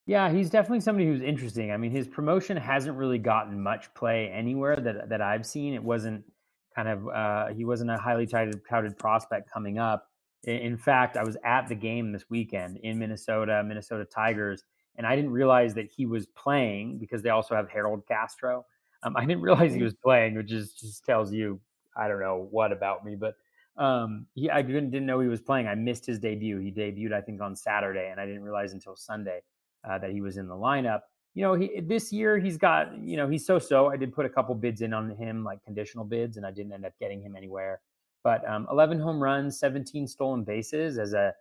Yeah, he's definitely somebody who's interesting. I mean, his promotion hasn't really gotten much play anywhere that that I've seen. It wasn't kind of uh, he wasn't a highly touted, touted prospect coming up. In fact, I was at the game this weekend in Minnesota, Minnesota Tigers, and I didn't realize that he was playing because they also have Harold Castro. Um, I didn't realize he was playing, which is, just tells you I don't know what about me, but um, he, I didn't, didn't know he was playing. I missed his debut. He debuted, I think, on Saturday, and I didn't realize until Sunday uh, that he was in the lineup. You know, he, this year he's got, you know, he's so so. I did put a couple bids in on him, like conditional bids, and I didn't end up getting him anywhere. But um, 11 home runs, 17 stolen bases as a,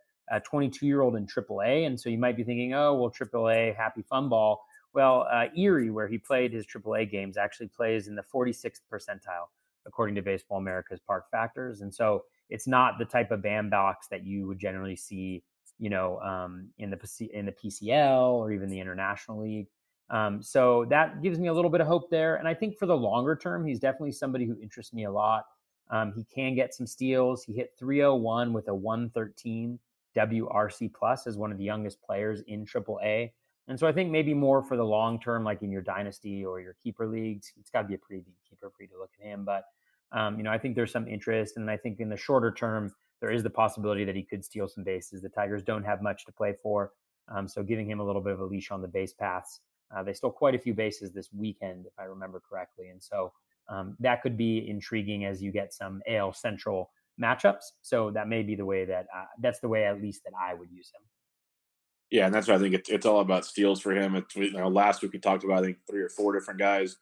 22 year old in AAA. And so you might be thinking, oh, well, AAA, happy fun ball. Well, uh, Erie, where he played his AAA games, actually plays in the 46th percentile, according to Baseball America's Park Factors. And so it's not the type of bam box that you would generally see you know, um, in the in the PCL or even the International League. Um, so that gives me a little bit of hope there. And I think for the longer term, he's definitely somebody who interests me a lot. Um, he can get some steals. He hit 301 with a 113 WRC plus as one of the youngest players in AAA. And so I think maybe more for the long term, like in your dynasty or your keeper leagues, it's got to be a pretty deep keeper for you to look at him. But um, you know, I think there's some interest, and I think in the shorter term, there is the possibility that he could steal some bases. The Tigers don't have much to play for, um, so giving him a little bit of a leash on the base paths. Uh, they stole quite a few bases this weekend, if I remember correctly, and so um, that could be intriguing as you get some AL Central matchups. So that may be the way that uh, that's the way at least that I would use him. Yeah, and that's why I think it's, it's all about steals for him. It's, you know, last week we talked about I think three or four different guys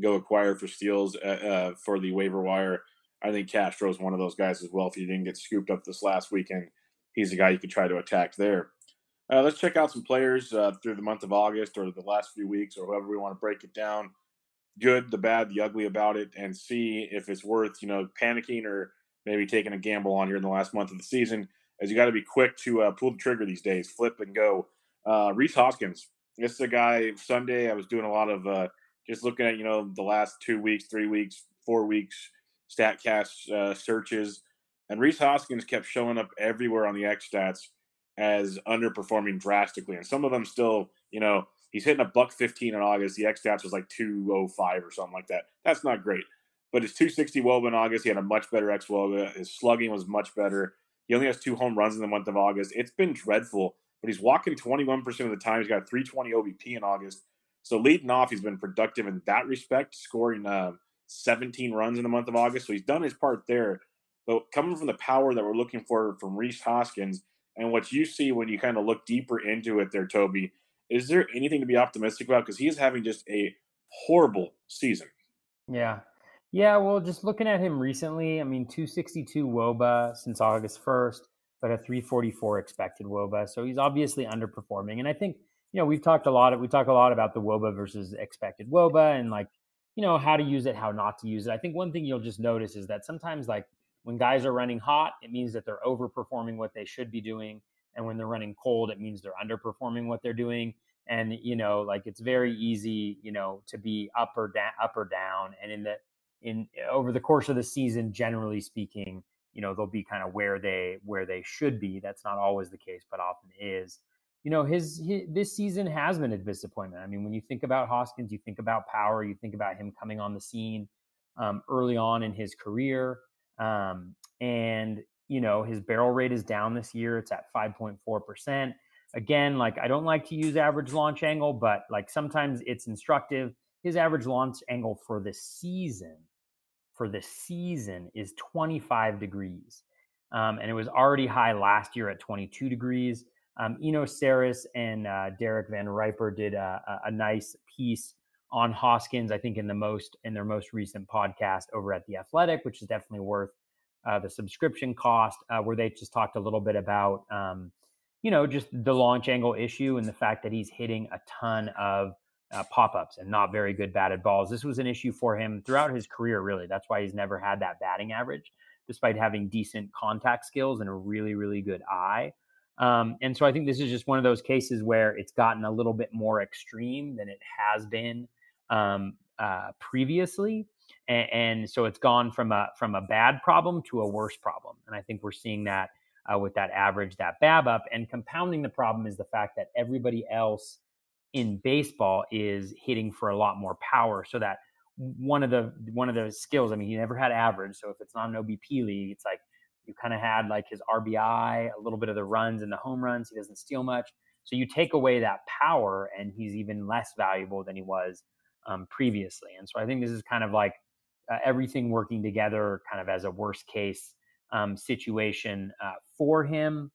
go acquire for steals uh, uh, for the waiver wire. I think Castro is one of those guys as well. If he didn't get scooped up this last weekend, he's a guy you could try to attack there. Uh, let's check out some players uh, through the month of August or the last few weeks or however we want to break it down. Good, the bad, the ugly about it, and see if it's worth you know panicking or maybe taking a gamble on here in the last month of the season. As you got to be quick to uh, pull the trigger these days, flip and go. Uh, Rhys Hoskins, this is a guy. Sunday, I was doing a lot of uh, just looking at you know the last two weeks, three weeks, four weeks Statcast uh, searches, and Rhys Hoskins kept showing up everywhere on the X stats as underperforming drastically, and some of them still, you know, he's hitting a buck 15 in August. The X stats was like 205 or something like that. That's not great. But his 260 WOBA in August, he had a much better X WOBA. His slugging was much better. He only has two home runs in the month of August. It's been dreadful, but he's walking 21% of the time. He's got 320 OBP in August. So leading off, he's been productive in that respect, scoring uh, 17 runs in the month of August. So he's done his part there. But coming from the power that we're looking for from Rhys Hoskins and what you see when you kind of look deeper into it there, Toby, is there anything to be optimistic about? Because he's having just a horrible season. Yeah. Yeah, well, just looking at him recently, I mean, 262 Woba since August 1st, but a 344 expected Woba. So he's obviously underperforming. And I think, you know, we've talked a lot, we talk a lot about the Woba versus expected Woba and like you know how to use it how not to use it. I think one thing you'll just notice is that sometimes like when guys are running hot it means that they're overperforming what they should be doing and when they're running cold it means they're underperforming what they're doing and you know like it's very easy you know to be up or down up or down and in the in over the course of the season generally speaking you know they'll be kind of where they where they should be. That's not always the case but often is you know, his, his, this season has been a disappointment. I mean, when you think about Hoskins, you think about power, you think about him coming on the scene um, early on in his career, um, and you know his barrel rate is down this year. It's at five point four percent. Again, like I don't like to use average launch angle, but like sometimes it's instructive. His average launch angle for the season, for the season, is twenty five degrees, um, and it was already high last year at twenty two degrees. Um, Eno Sarris and uh, Derek VanRiper did a, a, nice piece on Hoskins, I think in the most in their most recent podcast over at the Athletic, which is definitely worth uh, the subscription cost, uh, where they just talked a little bit about um, you know just the launch angle issue and the fact that he's hitting a ton of uh, pop ups and not very good batted balls. This was an issue for him throughout his career, really. That's why he's never had that batting average, despite having decent contact skills and a really really good eye. Um, and so I think this is just one of those cases where it's gotten a little bit more extreme than it has been um, uh, previously. And, and, so it's gone from a from a bad problem to a worse problem. And I think we're seeing that uh, with that average, that BABIP. And compounding the problem is the fact that everybody else in baseball is hitting for a lot more power. So that one of the one of the skills, I mean, he never had average. So if it's not an OBP league, it's like you kind of had like his RBI, a little bit of the runs and the home runs. He doesn't steal much. So you take away that power, and he's even less valuable than he was um, previously. And so I think this is kind of like uh, everything working together, kind of as a worst case um, situation uh, for him.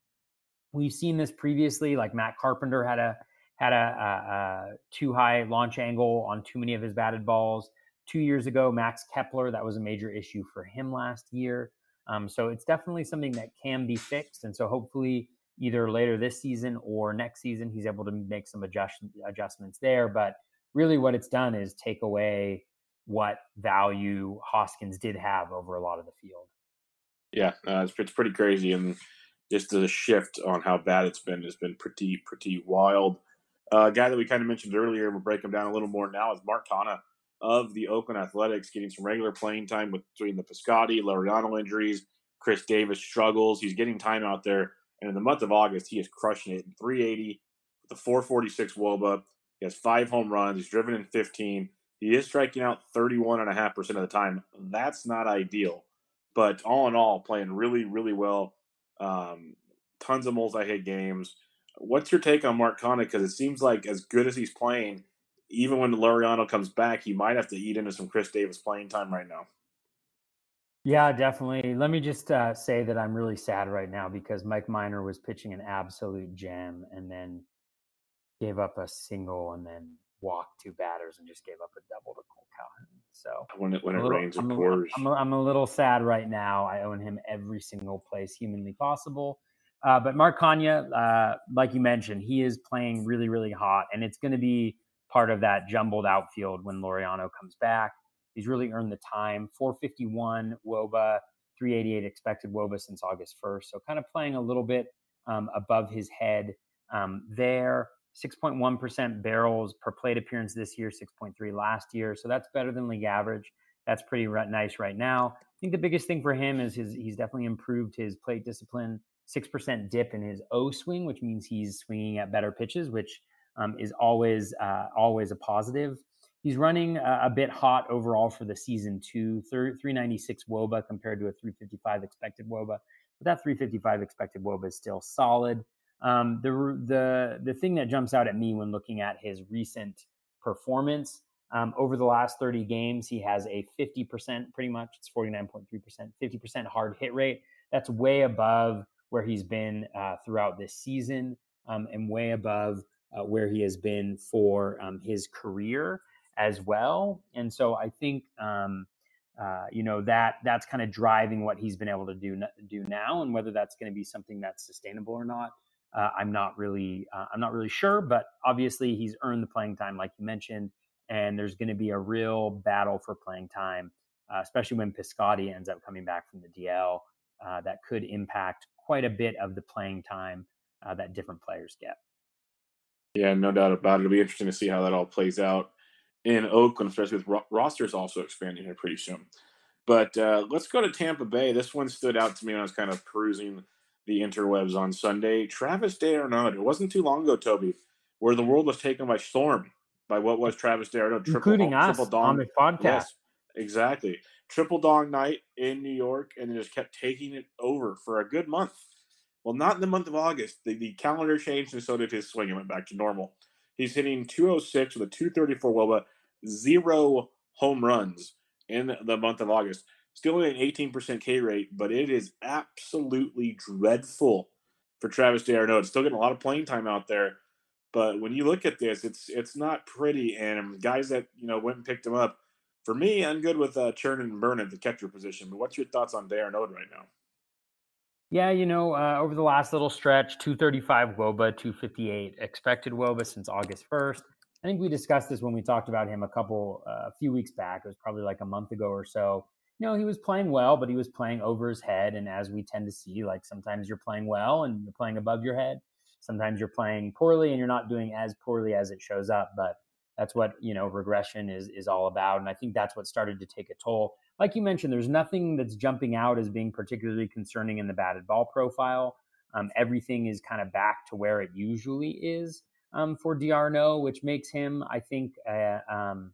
We've seen this previously. Like Matt Carpenter had a had a, a, a too high launch angle on too many of his batted balls. Two years ago, Max Kepler, that was a major issue for him last year. Um, so it's definitely something that can be fixed. And so hopefully, either later this season or next season, he's able to make some adjust, adjustments there. But really, what it's done is take away what value Hoskins did have over a lot of the field. Yeah, uh, it's, it's pretty crazy. And just the shift on how bad it's been has been pretty, pretty wild. Uh, guy that we kind of mentioned earlier, we'll break him down a little more now, is Mark Canha of the Oakland Athletics, getting some regular playing time between the Piscotty, Laureano injuries. Khris Davis struggles. He's getting time out there. And in the month of August, he is crushing it. in 380, with the 446 Woba. He has five home runs. He's driven in 15. He is striking out 31.5% of the time. That's not ideal. But all in all, playing really, really well. Um, tons of multi hit games. What's your take on Mark Canha? Because it seems like as good as he's playing, even when Laureano comes back, he might have to eat into some Khris Davis playing time right now. Yeah, definitely. Let me just uh, say that I'm really sad right now because Mike Minor was pitching an absolute gem and then gave up a single and then walked two batters and just gave up a double to Cole Calhoun. So when it when it little, rains, it I'm pours. A, I'm, a, I'm a little sad right now. I own him every single place humanly possible. Uh, but Mark Canha, uh, like you mentioned, he is playing really, really hot, and it's going to be part of that jumbled outfield when Laureano comes back. He's really earned the time. 451 Woba, 388 expected Woba since August 1st. So kind of playing a little bit um, above his head um, there. 6.1% barrels per plate appearance this year, 6.3 last year. So that's better than league average. That's pretty nice right now. I think the biggest thing for him is his, he's definitely improved his plate discipline. 6% dip in his O swing, which means he's swinging at better pitches, which um, is always uh, always a positive. He's running a, a, bit hot overall for the season too. 396 woba compared to a 355 expected woba, but that 355 expected woba is still solid. Um, the the the thing that jumps out at me when looking at his recent performance um, over the last 30 games, he has a 50%, pretty much it's 49.3%, 50% hard hit rate. That's way above where he's been uh, throughout this season um, and way above uh, where he has been for um, his career as well. And so I think um, uh, you know that that's kind of driving what he's been able to do do now, and whether that's going to be something that's sustainable or not. Uh, I'm not really uh, I'm not really sure, but obviously he's earned the playing time, like you mentioned, and there's going to be a real battle for playing time, uh, especially when Piscotty ends up coming back from the DL. Uh, that could impact quite a bit of the playing time uh, that different players get. Yeah, no doubt about it. It'll be interesting to see how that all plays out in Oakland, especially with ro- rosters also expanding here pretty soon. But uh, let's go to Tampa Bay. This one stood out to me when I was kind of perusing the interwebs on Sunday. Travis d'Arnaud. It wasn't too long ago, Toby, where the world was taken by storm by what was Travis d'Arnaud, triple, including us triple dong. on the podcast. Yes, exactly. Triple dong night in New York, and just kept taking it over for a good month. Well, not in the month of August. The, the calendar changed, and so did his swing. It went back to normal. He's hitting 206 with a 234 Woba, zero home runs in the month of August. Still an 18% K rate, but it is absolutely dreadful for Travis d'Arnaud. It's still getting a lot of playing time out there, but when you look at this, it's it's not pretty. And guys that you know went and picked him up, for me, I'm good with uh, Churn and Burn at the catcher position. But what's your thoughts on d'Arnaud right now? Yeah, you know, uh, over the last little stretch, 235 WOBA, 258 expected WOBA since August 1st. I think we discussed this when we talked about him a couple, uh, a few weeks back. It was probably like a month ago or so. You know, he was playing well, but he was playing over his head. And as we tend to see, like sometimes you're playing well and you're playing above your head. Sometimes you're playing poorly and you're not doing as poorly as it shows up. But that's what you know regression is is all about. And I think that's what started to take a toll like you mentioned, there's nothing that's jumping out as being particularly concerning in the batted ball profile. Um, everything is kind of back to where it usually is um, for d'Arnaud, which makes him, I think, uh, um,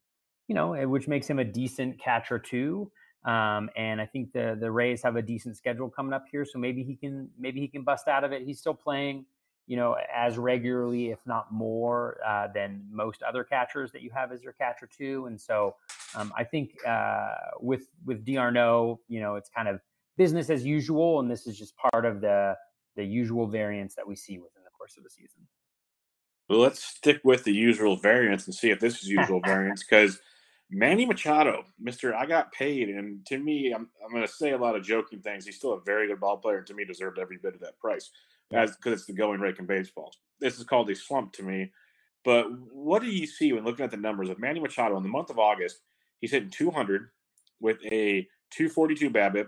you know, eh, which makes him a decent catcher too. Um, and I think the the Rays have a decent schedule coming up here, so maybe he can maybe he can bust out of it. He's still playing you know, as regularly, if not more, uh, than most other catchers that you have as your catcher too. And so, um, I think uh, with with d'Arnaud, you know, it's kind of business as usual, and this is just part of the the usual variance that we see within the course of the season. Well, let's stick with the usual variance and see if this is usual variance because Manny Machado, Mister, I got paid, and to me, I'm I'm going to say a lot of joking things. He's still a very good ball player, and to me, deserved every bit of that price as because it's the going rate in baseball. This is called a slump to me. But what do you see when looking at the numbers of Manny Machado in the month of August? He's hitting 200 with a 242 BABIP,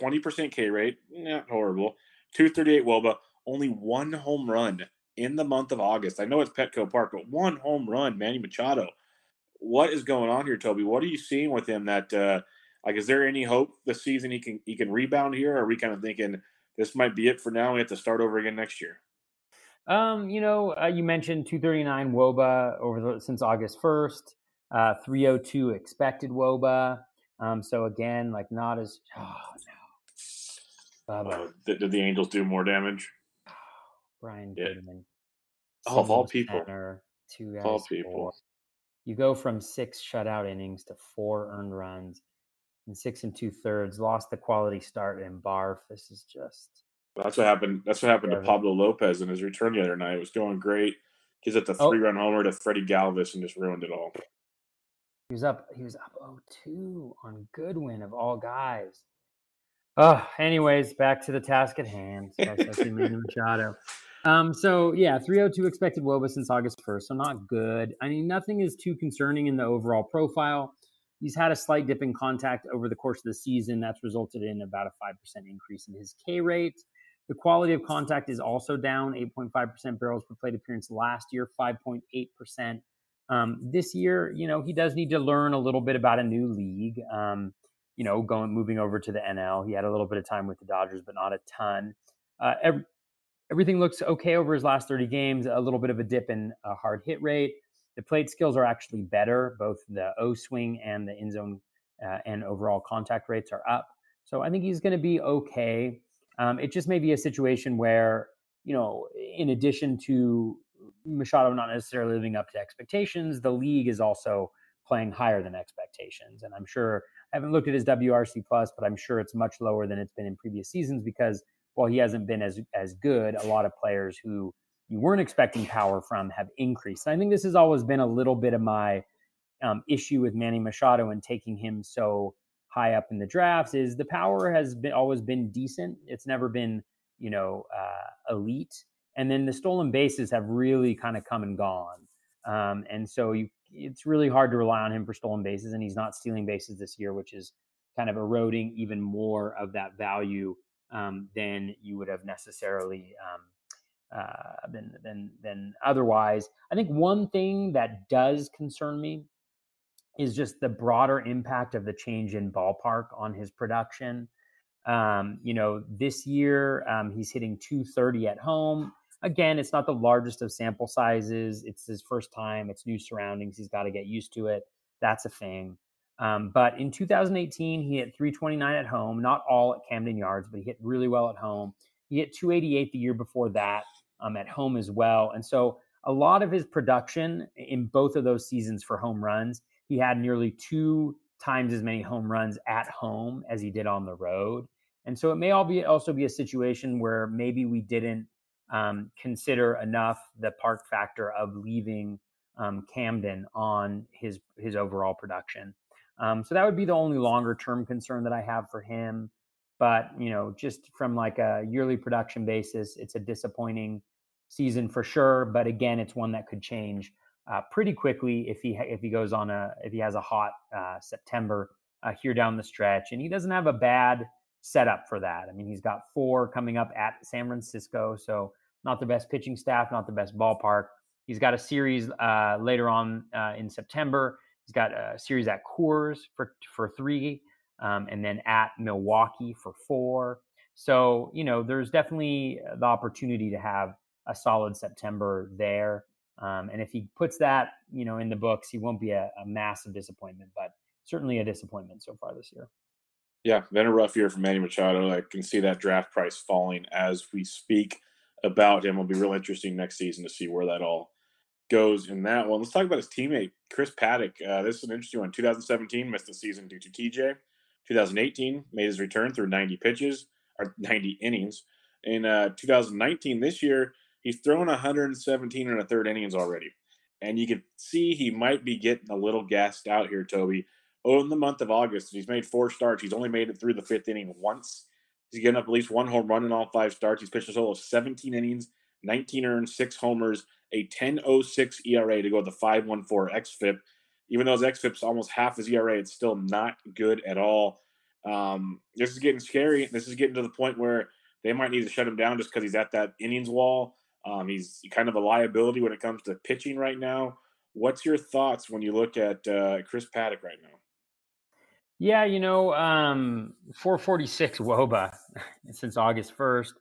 20% K rate, not horrible. 238 WOBA, only one home run in the month of August. I know it's Petco Park, but one home run, Manny Machado. What is going on here, Toby? What are you seeing with him? That uh, like, is there any hope this season he can he can rebound here? Or are we kind of thinking this might be it for now. We have to start over again next year. Um, you know, uh, you mentioned 239 woba over the, since August 1st, uh, 302 expected woba. Um, so again, like not as oh no. Uh, did, did, the Angels do more damage? Brian yeah. Goodwin. Oh, of all people. Center, two guys. All people. Four. You go from six shutout innings to four earned runs and six and two thirds. Lost the quality start in Barf. This is just. That's what happened. That's what happened to Pablo Lopez in his return the other night. It was going great. He's at the oh. three-run homer to Freddie Galvis and just ruined it all. He was up. He was up 0-2 on Goodwin of all guys. Oh, anyways, back to the task at hand. Machado. Um, so yeah, 302 expected WOBA since August 1st, so not good. I mean, nothing is too concerning in the overall profile. He's had a slight dip in contact over the course of the season. That's resulted in about a 5% increase in his K rate. The quality of contact is also down 8.5% barrels per plate appearance last year, 5.8%. Um, this year, you know, he does need to learn a little bit about a new league. Um, you know, going moving over to the NL. He had a little bit of time with the Dodgers, but not a ton. Uh, every, everything looks okay over his last 30 games. A little bit of a dip in a hard hit rate. The plate skills are actually better. Both the O swing and the in zone uh, and overall contact rates are up. So I think he's going to be okay. Um, it just may be a situation where, you know, in addition to Machado not necessarily living up to expectations, the league is also playing higher than expectations. And I'm sure I haven't looked at his WRC plus, but I'm sure it's much lower than it's been in previous seasons because while he hasn't been as as good, a lot of players who you weren't expecting power from have increased. And I think this has always been a little bit of my um, issue with Manny Machado and taking him so high up in the drafts is the power has been always been decent. It's never been you know uh, elite, and then the stolen bases have really kind of come and gone. Um, and so you, it's really hard to rely on him for stolen bases, and he's not stealing bases this year, which is kind of eroding even more of that value um, than you would have necessarily um, uh, than than than otherwise. I think one thing that does concern me is just the broader impact of the change in ballpark on his production. Um, you know, this year um, he's hitting 230 at home. Again, it's not the largest of sample sizes. It's his first time. It's new surroundings. He's got to get used to it. That's a thing. Um, but in 2018, he hit 329 at home, not all at Camden Yards, but he hit really well at home. He hit 288 the year before that um, at home as well. And so a lot of his production in both of those seasons for home runs, he had nearly two times as many home runs at home as he did on the road. And so it may all be also be a situation where maybe we didn't um, consider enough the park factor of leaving um, Camden on his his overall production. Um, so that would be the only longer term concern that I have for him. But you know, just from like a yearly production basis, it's a disappointing season for sure. But again, it's one that could change uh, pretty quickly if he if he goes on a if he has a hot uh, September uh, here down the stretch, and he doesn't have a bad setup for that. I mean, he's got four coming up at San Francisco, so not the best pitching staff, not the best ballpark. He's got a series uh, later on uh, in September He's got a series at Coors for for three, um, and then at Milwaukee for four. So you know, there's definitely the opportunity to have a solid September there. Um, and if he puts that, you know, in the books, he won't be a, a, massive disappointment, but certainly a disappointment so far this year. Yeah, been a rough year for Manny Machado. I can see that draft price falling as we speak about him. It'll be real interesting next season to see where that all goes in that one. Let's talk about his teammate, Chris Paddack. Uh, this is an interesting one. 2017 missed the season due to TJ. 2018 made his return through 90 pitches or 90 innings. In uh, 2019, this year, he's thrown 117 and a third innings already. And you can see he might be getting a little gassed out here, Toby. Oh, in the month of August, he's made four starts. He's only made it through the fifth inning once. He's given up at least one home run in all five starts. He's pitched a total of 17 innings, 19 earned, six homers, a 10.06 ERA to go with the 5.14 xFIP. Even though his xFIP's almost half his ERA, it's still not good at all. Um, this is getting scary. This is getting to the point where they might need to shut him down just because he's at that innings wall. Um, he's kind of a liability when it comes to pitching right now. What's your thoughts when you look at uh, Chris Paddack right now? Yeah, you know, um, 446 Woba since August 1st.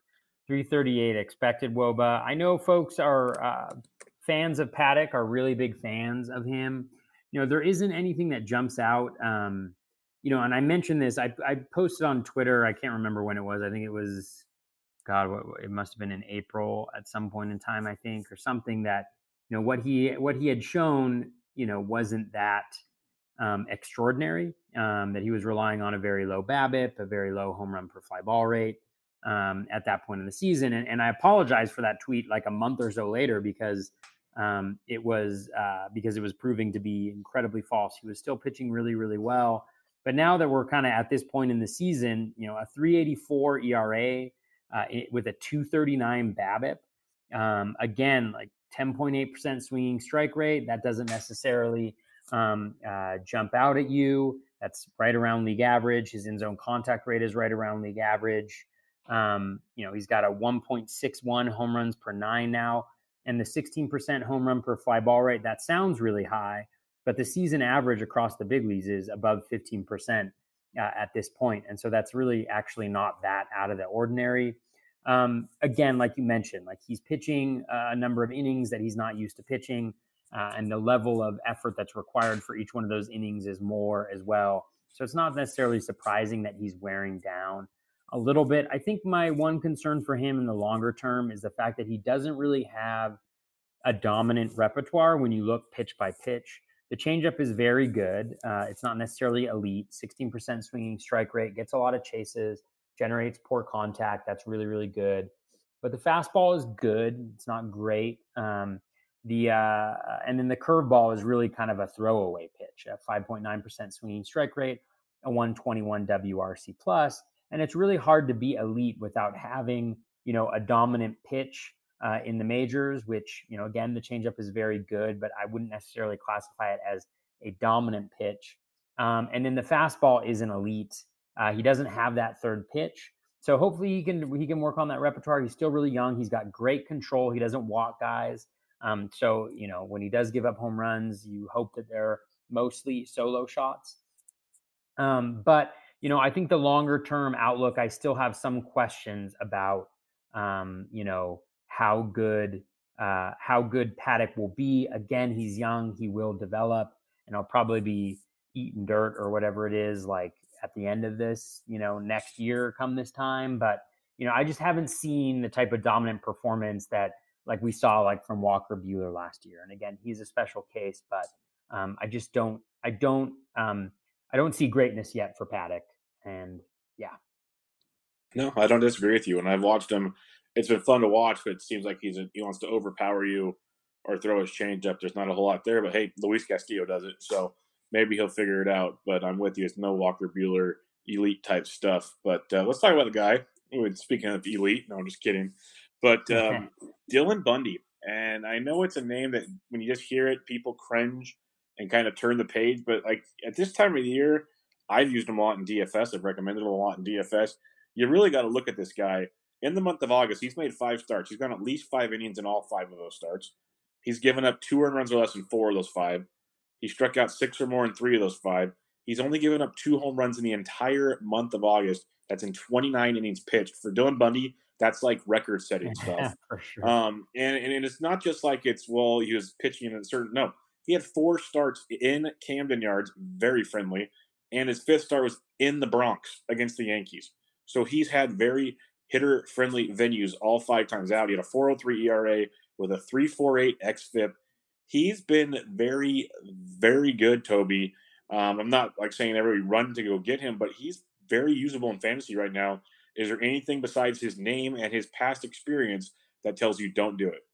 338 expected Woba. I know folks are uh, fans of Paddack, are really big fans of him. You know, there isn't anything that jumps out. Um, you know, and I mentioned this. I, I posted on Twitter. I can't remember when it was. I think it was, God, what, it must have been in April at some point in time. I think, or something that you know what he what he had shown. You know, wasn't that um, extraordinary. Um, that he was relying on a very low BABIP, a very low home run per fly ball rate um, at that point in the season. And, and, I apologize for that tweet like a month or so later because um, it was uh, because it was proving to be incredibly false. He was still pitching really, really well. But now that we're kind of at this point in the season, you know, a 384 ERA uh, with a 239 BABIP, um, again, like 10.8% swinging strike rate, that doesn't necessarily um, uh, jump out at you. That's right around league average. His in zone contact rate is right around league average. Um, you know, he's got a 1.61 home runs per nine now, and the 16% home run per fly ball rate. That sounds really high, but the season average across the big leagues is above 15% uh, at this point. And so that's really actually not that out of the ordinary. Um, again, like you mentioned, like he's pitching a number of innings that he's not used to pitching, uh, and the level of effort that's required for each one of those innings is more as well. So it's not necessarily surprising that he's wearing down a little bit. I think my one concern for him in the longer term is the fact that he doesn't really have a dominant repertoire when you look pitch by pitch. The changeup is very good. Uh, it's not necessarily elite. 16% swinging strike rate, gets a lot of chases, generates poor contact. That's really, really good. But the fastball is good. It's not great. Um, the uh, and then the curveball is really kind of a throwaway pitch. A 5.9% swinging strike rate, a 121 WRC plus and it's really hard to be elite without having you know a dominant pitch uh, in the majors. Which you know again the changeup is very good, but I wouldn't necessarily classify it as a dominant pitch. Um, and then the fastball is an elite. Uh, he doesn't have that third pitch. So hopefully he can he can work on that repertoire. He's still really young. He's got great control. He doesn't walk guys. Um, so you know when he does give up home runs, you hope that they're mostly solo shots. Um, but you know, I think the longer term outlook, I still have some questions about, um, you know, how good uh, how good Paddack will be. Again, he's young; he will develop, and I'll probably be eating dirt or whatever it is, like at the end of this, you know, next year come this time. But you know, I just haven't seen the type of dominant performance that like we saw like from Walker Buehler last year. And again, he's a special case, but um, I just don't, I don't, um, I don't see greatness yet for Paddack. And yeah. No, I don't disagree with you. And I've watched him. It's been fun to watch, but it seems like he's a, he wants to overpower you or throw his change up. There's not a whole lot there, but hey, Luis Castillo does it, so maybe he'll figure it out. But I'm with you. It's no Walker Buehler elite type stuff. But uh, let's talk about the guy. Speaking of elite, no, I'm just kidding. But um, Dylan Bundy, and I know it's a name that when you just hear it, people cringe and kind of turn the page. But like at this time of the year, I've used him a lot in DFS. I've recommended him a lot in DFS. You really got to look at this guy. In the month of August, he's made five starts. He's gone at least five innings in all five of those starts. He's given up two earned runs or less in four of those five. He struck out six or more in three of those five. He's only given up two home runs in the entire month of August. That's in 29 innings pitched. For Dylan Bundy, that's like record setting stuff. For sure. Um, and, and it's not just like it's, well, he was pitching in a certain, no. He had four starts in Camden Yards, very friendly and his fifth start was in the Bronx against the Yankees. So he's had very hitter friendly venues all five times out. He had a 403 ERA with a 348 xFIP. He's been very, very good, Toby. Um, I'm not like saying everybody run to go get him, but he's very usable in fantasy right now. Is there anything besides his name and his past experience that tells you don't do it?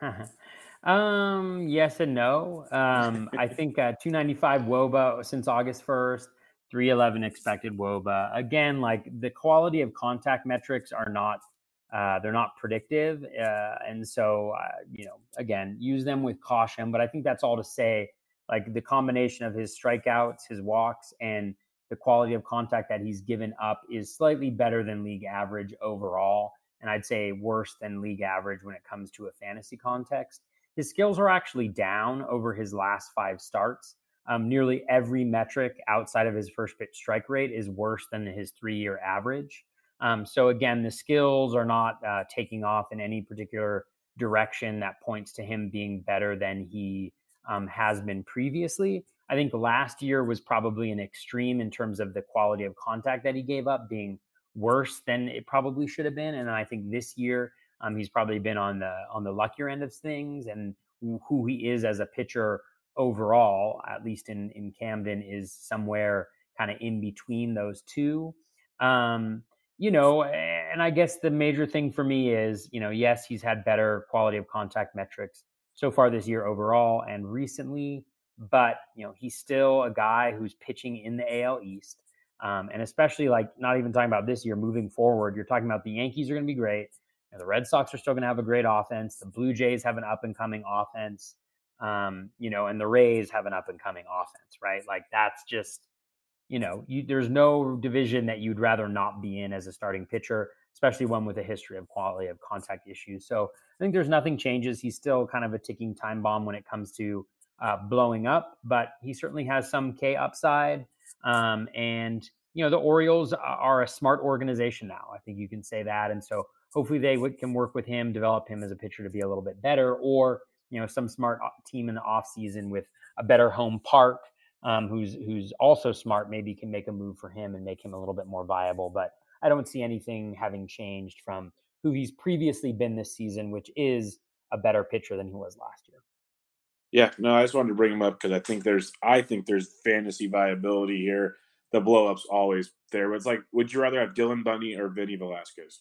Um, yes and no. Um, I think uh, 295 Woba since August 1st, 311 expected Woba. Again, like the quality of contact metrics are not uh, they're not predictive, uh, and so uh, you know, again, use them with caution. But I think that's all to say. Like the combination of his strikeouts, his walks, and the quality of contact that he's given up is slightly better than league average overall, and I'd say worse than league average when it comes to a fantasy context. His skills are actually down over his last five starts. Um, nearly every metric outside of his first pitch strike rate is worse than his three year average. Um, so again, the skills are not uh, taking off in any particular direction that points to him being better than he um, has been previously. I think last year was probably an extreme in terms of the quality of contact that he gave up being worse than it probably should have been. And I think this year um, he's probably been on the on the luckier end of things, and who he is as a pitcher overall, at least in in Camden, is somewhere kind of in between those two. Um, you know, and I guess the major thing for me is, you know, yes, he's had better quality of contact metrics so far this year overall and recently, but you know, he's still a guy who's pitching in the AL East. Um, and especially like not even talking about this year moving forward, you're talking about the Yankees are going to be great. Know, the Red Sox are still going to have a great offense. The Blue Jays have an up and coming offense. Um, you know, and the Rays have an up and coming offense, right? Like that's just you know, you, there's no division that you'd rather not be in as a starting pitcher, especially one with a history of quality of contact issues. So I think there's nothing changes. He's still kind of a ticking time bomb when it comes to uh, blowing up, but he certainly has some K upside. Um, and you know, the Orioles are a smart organization now. I think you can say that. And so hopefully they can work with him, develop him as a pitcher to be a little bit better, or you know, some smart uh, team in the offseason with a better home park um, who's who's also smart, maybe can make a move for him and make him a little bit more viable. But I don't see anything having changed from who he's previously been this season, which is a better pitcher than he was last year. Yeah, no, I just wanted to bring him up because I think there's I think there's fantasy viability here. The blowup's always there. It's like, would you rather have Dylan Bundy or Vinny Velasquez?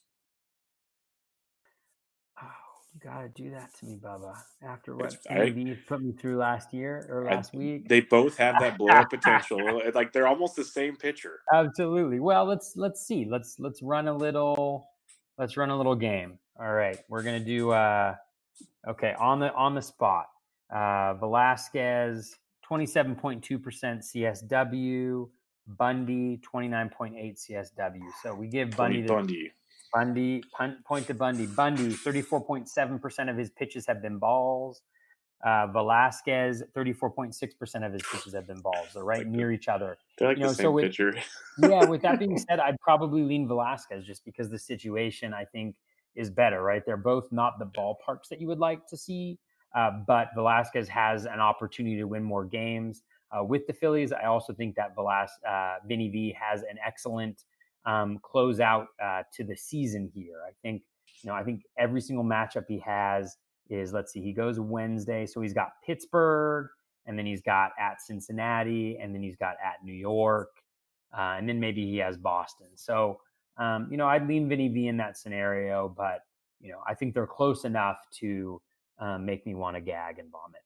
Gotta do that to me, Bubba. After what you put me through last year or last I, week, they both have that blow up potential. like they're almost the same pitcher. Absolutely. Well, let's let's see. Let's let's run a little. Let's run a little game. All right, we're gonna do. uh Okay, on the on the spot. Uh Velasquez, twenty seven point two percent CSW. Bundy, twenty nine point eight CSW. So we give Bundy. the, Bundy. Bundy, punt, point to Bundy. Bundy, 34.7% of his pitches have been balls. Uh, Velasquez, 34.6% of his pitches have been balls. They're right like near the, each other. They're like you know, the same so with, pitcher. yeah, with that being said, I'd probably lean Velasquez just because the situation I think is better, right? They're both not the ballparks that you would like to see, uh, but Velasquez has an opportunity to win more games. Uh, with the Phillies, I also think that Velas, uh, Vinny V has an excellent um, close out uh, to the season here. I think, you know, I think every single matchup he has is, let's see, he goes Wednesday. So he's got Pittsburgh, and then he's got at Cincinnati, and then he's got at New York, uh, and then maybe he has Boston. So, um, you know, I'd lean Vinny V in that scenario, but, you know, I think they're close enough to um, make me want to gag and vomit.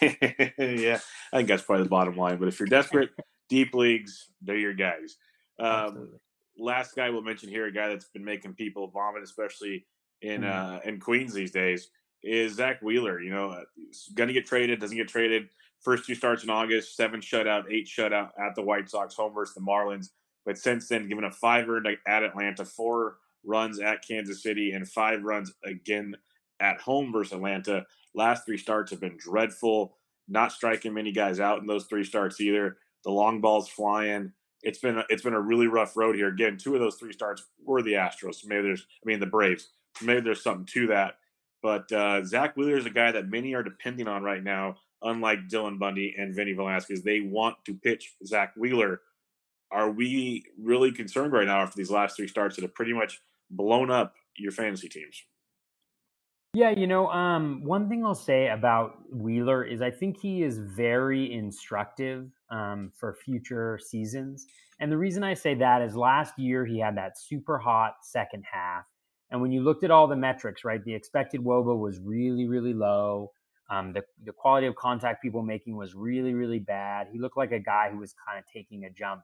yeah, I think that's probably the bottom line. But if you're desperate, deep leagues, they're your guys. Um, last guy we'll mention here, a guy that's been making people vomit, especially in mm-hmm. uh, in Queens these days, is Zack Wheeler. You know, uh, he's going to get traded, doesn't get traded. First two starts in August, seven shutout, eight shutout at the White Sox, home versus the Marlins. But since then, given a five run at Atlanta, four runs at Kansas City, and five runs again at home versus Atlanta. Last three starts have been dreadful. Not striking many guys out in those three starts either. The long balls flying it's been it's been a really rough road here. Again, two of those three starts were the Astros. Maybe there's, I mean, the Braves. Maybe there's something to that. But uh, Zack Wheeler is a guy that many are depending on right now. Unlike Dylan Bundy and Vinny Velasquez, they want to pitch Zack Wheeler. Are we really concerned right now after these last three starts that have pretty much blown up your fantasy teams? Yeah, you know, um, one thing I'll say about Wheeler is I think he is very instructive um, for future seasons. And the reason I say that is last year he had that super hot second half. And when you looked at all the metrics, right, the expected WOBA was really, really low. Um, the, the quality of contact people making was really, really bad. He looked like a guy who was kind of taking a jump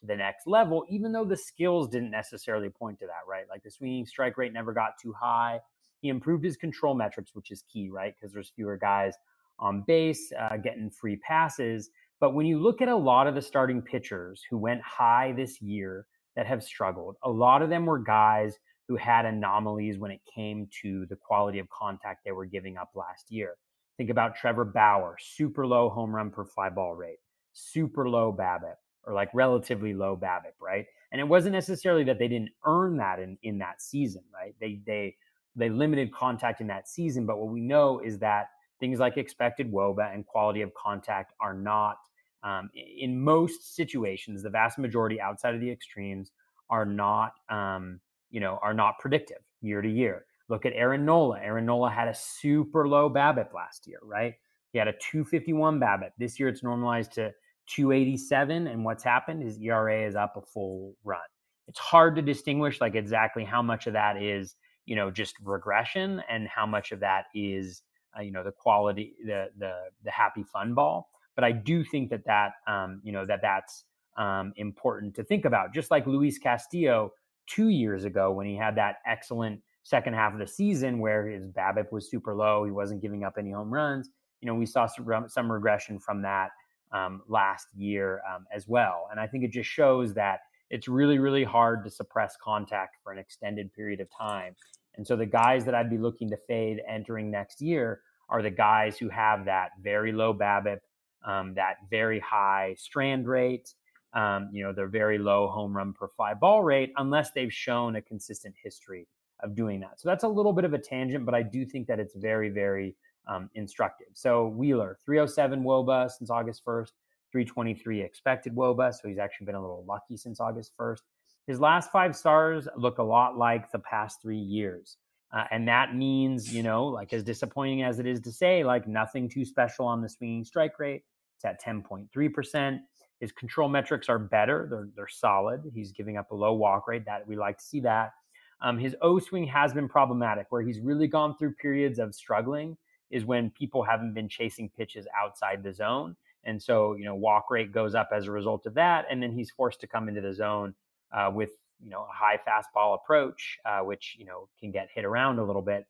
to the next level, even though the skills didn't necessarily point to that, right? Like the swinging strike rate never got too high he improved his control metrics, which is key, right? Because there's fewer guys on base uh, getting free passes. But when you look at a lot of the starting pitchers who went high this year that have struggled, a lot of them were guys who had anomalies when it came to the quality of contact they were giving up last year. Think about Trevor Bauer, super low home run per fly ball rate, super low BABIP, or like relatively low BABIP, right? And it wasn't necessarily that they didn't earn that in, in that season, right? They they they limited contact in that season, but what we know is that things like expected woba and quality of contact are not um, in most situations the vast majority outside of the extremes are not um, you know are not predictive year to year. Look at aaron nola. Aaron nola had a super low babip last year right? He had a 251 babip this year it's normalized to 287 and what's happened? Is era is up a full run. It's hard to distinguish like exactly how much of that is you know just regression and how much of that is uh, you know the quality the the the happy fun ball. But i do think that that um, you know that that's um, important to think about. Just like luis castillo two years ago when he had that excellent second half of the season where his babip was super low he wasn't giving up any home runs you know we saw some, some regression from that um, last year um, as well. And i think it just shows that it's really really hard to suppress contact for an extended period of time and so the guys that I'd be looking to fade entering next year are the guys who have that very low BABIP, um, that very high strand rate, um, you know, their very low home run per fly ball rate, unless they've shown a consistent history of doing that. So that's a little bit of a tangent, but I do think that it's very, very um, instructive. So Wheeler, 307 WOBA since August 1st, 323 expected WOBA. So he's actually been a little lucky since August 1st. His last five stars look a lot like the past three years. Uh, and that means, you know, like as disappointing as it is to say, like nothing too special on the swinging strike rate. It's at 10.3%. His control metrics are better. They're, they're solid. He's giving up a low walk rate. That we like to see that. Um, his O swing has been problematic, where he's really gone through periods of struggling. Is when people haven't been chasing pitches outside the zone, and so you know walk rate goes up as a result of that, and then he's forced to come into the zone uh, with you know a high fastball approach, uh, which you know can get hit around a little bit.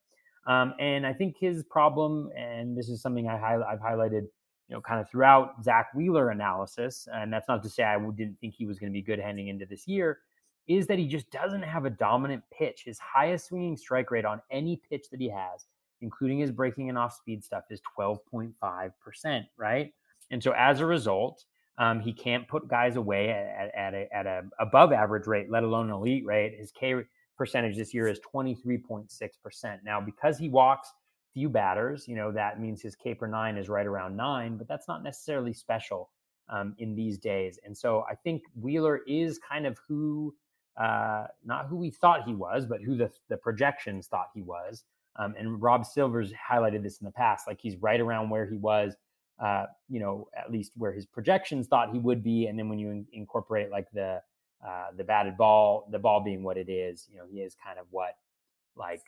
Um, and I think his problem, and this is something I have highlighted, you know, kind of throughout Zack Wheeler analysis, and that's not to say I didn't think he was going to be good heading into this year, is that he just doesn't have a dominant pitch. His highest swinging strike rate on any pitch that he has, including his breaking and off speed stuff, is 12.5%, right? And so as a result, um, he can't put guys away at, at, a, at a above average rate, let alone elite rate. His K percentage this year is 23.6%. Now, because he walks few batters, you know, that means his K per nine is right around nine, but that's not necessarily special um, in these days. And so I think Wheeler is kind of who, uh, not who we thought he was, but who the, the projections thought he was. Um, and Rob Silver's highlighted this in the past. Like he's right around where he was uh, you know, at least where his projections thought he would be. And then when you in- incorporate like the uh, the batted ball, the ball being what it is, you know, he is kind of what like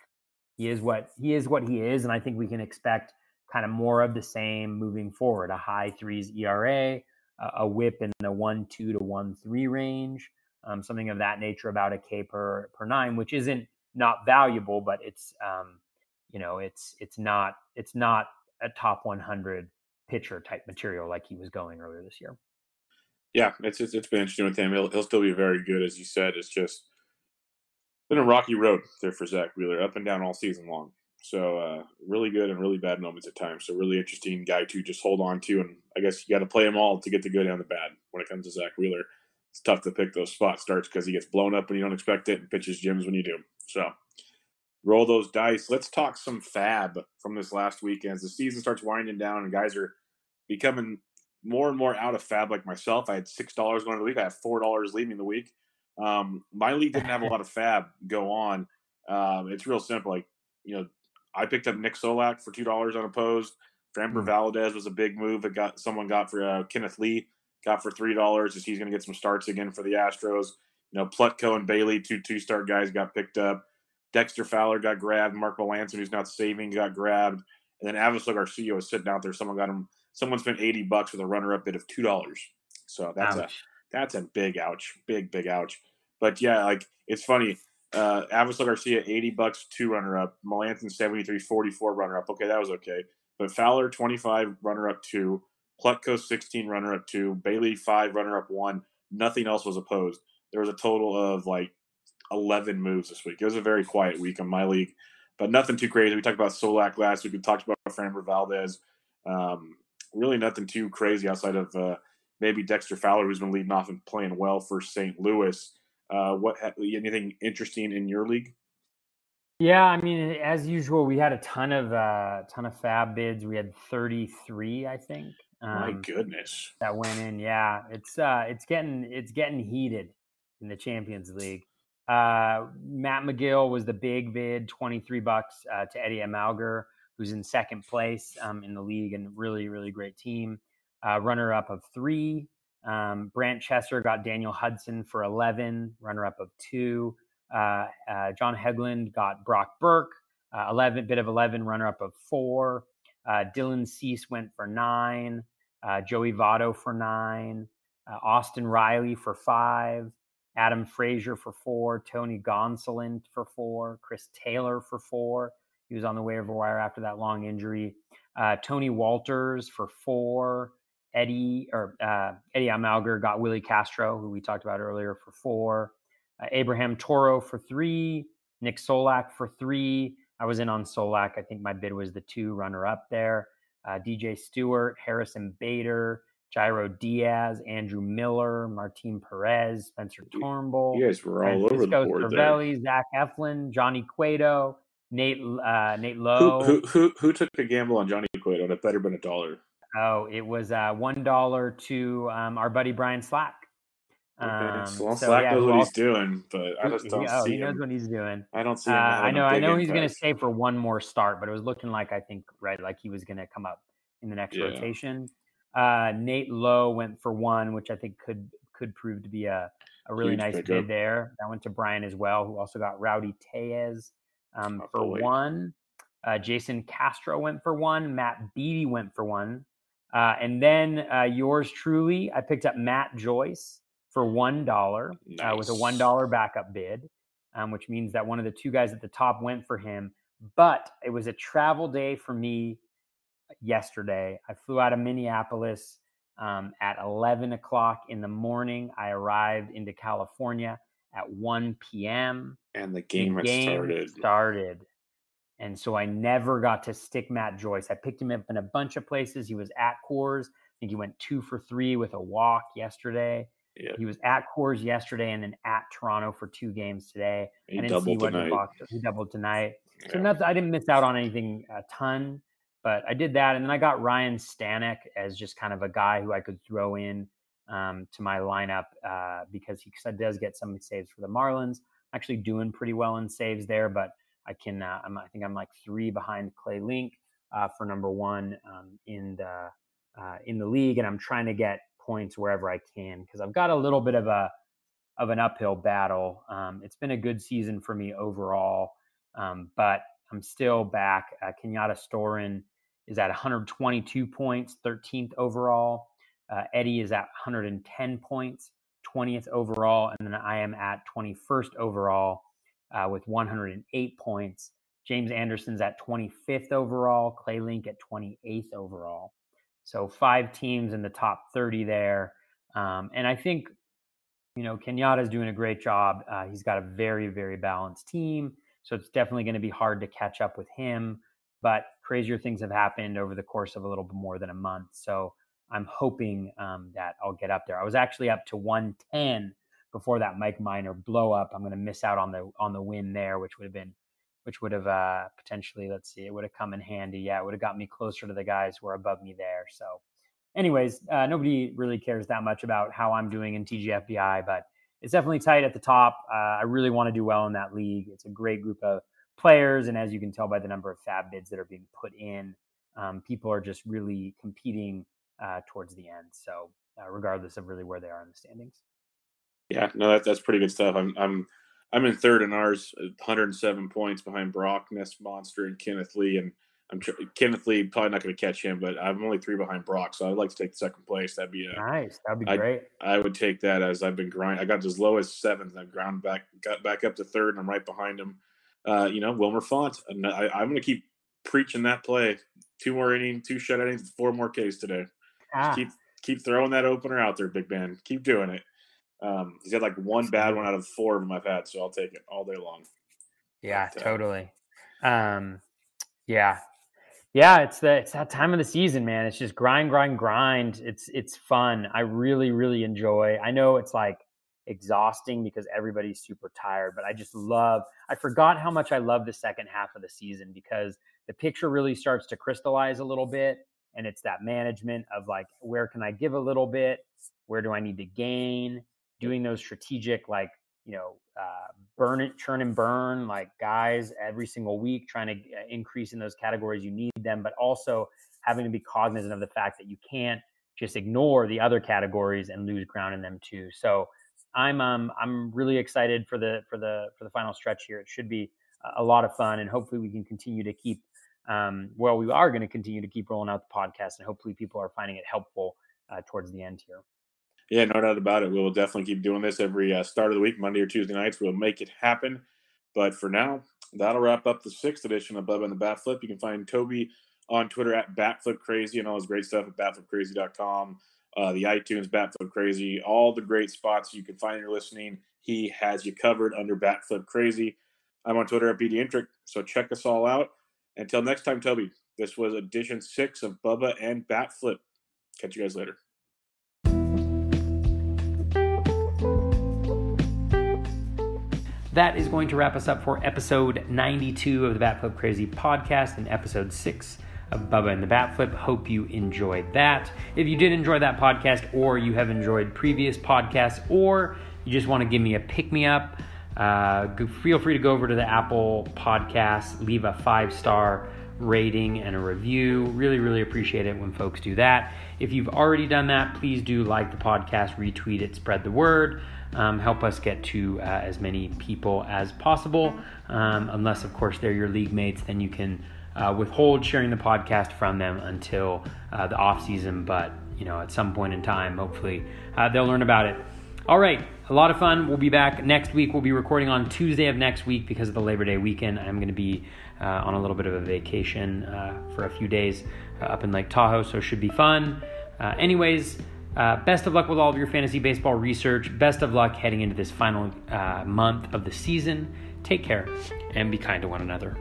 he is what he is what he is, and I think we can expect kind of more of the same moving forward. A high threes ERA, a, a whip in the one two to one three range, um, something of that nature, about a K per per nine, which isn't not valuable, but it's um, you know, it's it's not it's not a top 100 pitcher type material like he was going earlier this year. Yeah, it's it's, been interesting with him. He'll he'll still be very good, as you said. It's just been a rocky road there for Zack Wheeler, up and down all season long. So uh, really good and really bad moments at times. So really interesting guy to just hold on to, and I guess you got to play them all to get the good and the bad. When it comes to Zack Wheeler, it's tough to pick those spot starts because he gets blown up when you don't expect it and pitches gyms when you do. So roll those dice. Let's talk some FAAB from this last weekend as the season starts winding down and guys are becoming more and more out of FAAB like myself. I had six dollars going to the week. I have four dollars leaving the week. Um, my league didn't have a lot of FAAB go on. Um, it's real simple. Like you know, I picked up Nick Solak for two dollars unopposed. Framber mm-hmm. Valdez was a big move that got someone got for uh, Kenneth Lee got for three dollars as he's going to get some starts again for the Astros. You know, Plutko and Bailey, two two start guys, got picked up. Dexter Fowler got grabbed. Mark Melancon, who's not saving, got grabbed. And then Avisail Garcia was sitting out there. Someone got him someone spent 80 bucks with a runner-up bid of two dollars. So that's ouch. a that's a big ouch, big big ouch. But yeah, like it's funny. Uh, Garcia 80 bucks, two runner-up. Melancon 73, 44 runner-up. Okay, that was okay. But Fowler 25 runner-up two. Plutko 16 runner-up two. Bailey five runner-up one. Nothing else was opposed. There was a total of like 11 moves this week. It was a very quiet week in my league, but nothing too crazy. We talked about Solak last week. We talked about Framber Valdez. Um, really nothing too crazy outside of uh, maybe Dexter Fowler, who's been leading off and playing well for St. Louis. Uh, what anything interesting in your league? Yeah, I mean, as usual, we had a ton of uh, ton of FAAB bids. We had 33, I think. Um, My goodness, that went in. Yeah, it's uh, it's getting it's getting heated in the Champions League. Uh, Matt Magill was the big bid, 23 bucks uh, to Eddie Amalger, who's in second place um, in the league and really really great team. Uh, runner up of three. Um, Brant Chesser got Daniel Hudson for 11. Runner up of two. Uh, uh, John Hegland got Brock Burke, uh, 11, bit of 11, runner up of four. Dylan Cease went for nine. Joey Votto for nine. Austin Riley for five. Adam Frazier for four. Tony Gonsolin for four. Chris Taylor for four. He was on the waiver wire after that long injury. Uh, Tony Wolters for four. Eddie or uh, Eddie Amalger got Willi Castro, who we talked about earlier, for four uh, Abraham Toro for three, Nick Solak for three. I was in on Solak. I think my bid was the two runner up there. Uh, DJ Stewart, Harrison Bader, Jairo Diaz, Andrew Miller, Martin Perez, Spencer Turnbull. You guys were all over the board Cervelli, there. Zach Eflin, Johnny Cueto, Nate uh, Nate Lowe. Who, who, who, who took the gamble on Johnny Cueto? That better been a dollar. Oh, it was uh, one dollar to um, our buddy Brian Slack. Okay, um, so, well, so Slack yeah, knows what he's doing, but I just don't he, oh, see he knows him. what he's doing. I don't see. Uh, I know. I know he's going to stay for one more start, but it was looking like I think right, like he was going to come up in the next yeah. rotation. Uh, Nate Lowe went for one, which I think could could prove to be a, a really Huge nice bid there. That went to Brian as well, who also got Rowdy Tellez um, for boy. one. Uh, Jason Castro went for one. Matt Beaty went for one. Uh, and then uh, yours truly, I picked up Matt Joyce for one dollar nice. uh, with a one dollar backup bid, um, which means that one of the two guys at the top went for him. But it was a travel day for me yesterday. I flew out of Minneapolis um, at 11 o'clock in the morning. I arrived into California at 1 p.m. And the game, the game started. started. And so I never got to stick Matt Joyce. I picked him up in a bunch of places. He was at Coors. I think he went two for three with a walk yesterday. Yep. He was at Coors yesterday and then at Toronto for two games today. He I didn't see what tonight. he boxed. He doubled tonight. So yeah. I didn't miss out on anything a ton, but I did that. And then I got Ryan Stanek as just kind of a guy who I could throw in um, to my lineup uh, because he does get some saves for the Marlins. I'm actually doing pretty well in saves there, but I can. Uh, i think I'm like three behind Clay Link uh, for number one um, in the uh, in the league, and I'm trying to get points wherever I can because I've got a little bit of a of an uphill battle. Um, it's been a good season for me overall, um, but I'm still back. Uh, Kenyatta Storin is at 122 points, 13th overall. Uh, Eddie is at 110 points, 20th overall, and then I am at 21st overall uh, with 108 points. James Anderson's at 25th overall, Clay Link at 28th overall. So five teams in the top 30 there. Um, and I think, you know, Kenyatta is doing a great job. Uh, he's got a very, very balanced team. So it's definitely going to be hard to catch up with him. But crazier things have happened over the course of a little bit more than a month. So I'm hoping um, that I'll get up there. I was actually up to 110 before that Mike Minor blow up. I'm going to miss out on the on the win there, which would have been which would have uh, potentially, let's see, it would have come in handy. Yeah, it would have got me closer to the guys who are above me there. So, anyways, uh, nobody really cares that much about how I'm doing in TGFBI, but it's definitely tight at the top. Uh, I really want to do well in that league. It's a great group of players, and as you can tell by the number of FAAB bids that are being put in, um, people are just really competing uh, towards the end. So, uh, regardless of really where they are in the standings. Yeah, no, that, that's pretty good stuff. I'm, I'm I'm in third in ours, 107 points behind Brock, Nest Monster, and Kenneth Lee. And I'm tr- Kenneth Lee probably not going to catch him, but I'm only three behind Brock, so I'd like to take the second place. That'd be a, nice. That'd be great. I, I would take that as I've been grinding. I got as low as seventh. I've ground back, got back up to third, and I'm right behind him. Uh, you know, Wilmer Font. I, I'm going to keep preaching that play. Two more innings, two shut innings, four more Ks today. Ah. Keep keep throwing that opener out there, Big Ben. Keep doing it. Um, he's had like one bad one out of four of them I've had, so I'll take it all day long. Yeah, but, uh, totally. Um, yeah, yeah. It's the it's that time of the season, man. It's just grind, grind, grind. It's it's fun. I really, really enjoy. I know it's like exhausting because everybody's super tired. But I just love, I forgot how much I love the second half of the season because the picture really starts to crystallize a little bit. And it's that management of like, where can I give a little bit? Where do I need to gain? Doing those strategic, like, you know, uh, burn it, churn and burn, like guys every single week, trying to uh, increase in those categories you need them, but also having to be cognizant of the fact that you can't just ignore the other categories and lose ground in them too. So I'm um I'm really excited for the for the for the final stretch here. It should be a lot of fun, and hopefully we can continue to keep. Um, well, we are going to continue to keep rolling out the podcast, and hopefully people are finding it helpful uh, towards the end here. Yeah, no doubt about it. We will definitely keep doing this every uh, start of the week, Monday or Tuesday nights. We'll make it happen. But for now, that'll wrap up the sixth edition of Bubba and the Bat Flip. You can find Toby on Twitter at BatFlipCrazy and all his great stuff at BatFlipCrazy.com uh, the iTunes Batflip Crazy, all the great spots you can find your listening. He has you covered under Batflip Crazy. I'm on Twitter at BD so check us all out. Until next time, Toby, this was edition six of Bubba and Batflip. Catch you guys later. That is going to wrap us up for episode 92 of the Batflip Crazy podcast and episode six of Bubba and the Bat Flip. Hope you enjoyed that. If you did enjoy that podcast, or you have enjoyed previous podcasts, or you just want to give me a pick me up, uh, feel free to go over to the Apple Podcast, leave a five star rating and a review. Really, really appreciate it when folks do that. If you've already done that, please do like the podcast, retweet it, spread the word. Um, help us get to uh, as many people as possible. Um, unless, of course, they're your league mates, then you can uh, withhold sharing the podcast from them until uh, the off season. But you know, at some point in time, hopefully, uh, they'll learn about it. All right, a lot of fun. We'll be back next week. We'll be recording on Tuesday of next week because of the Labor Day weekend. I'm going to be uh, on a little bit of a vacation uh, for a few days uh, up in Lake Tahoe, so it should be fun. anyways. Uh, best of luck with all of your fantasy baseball research. Best of luck heading into this final uh, month of the season. Take care and be kind to one another.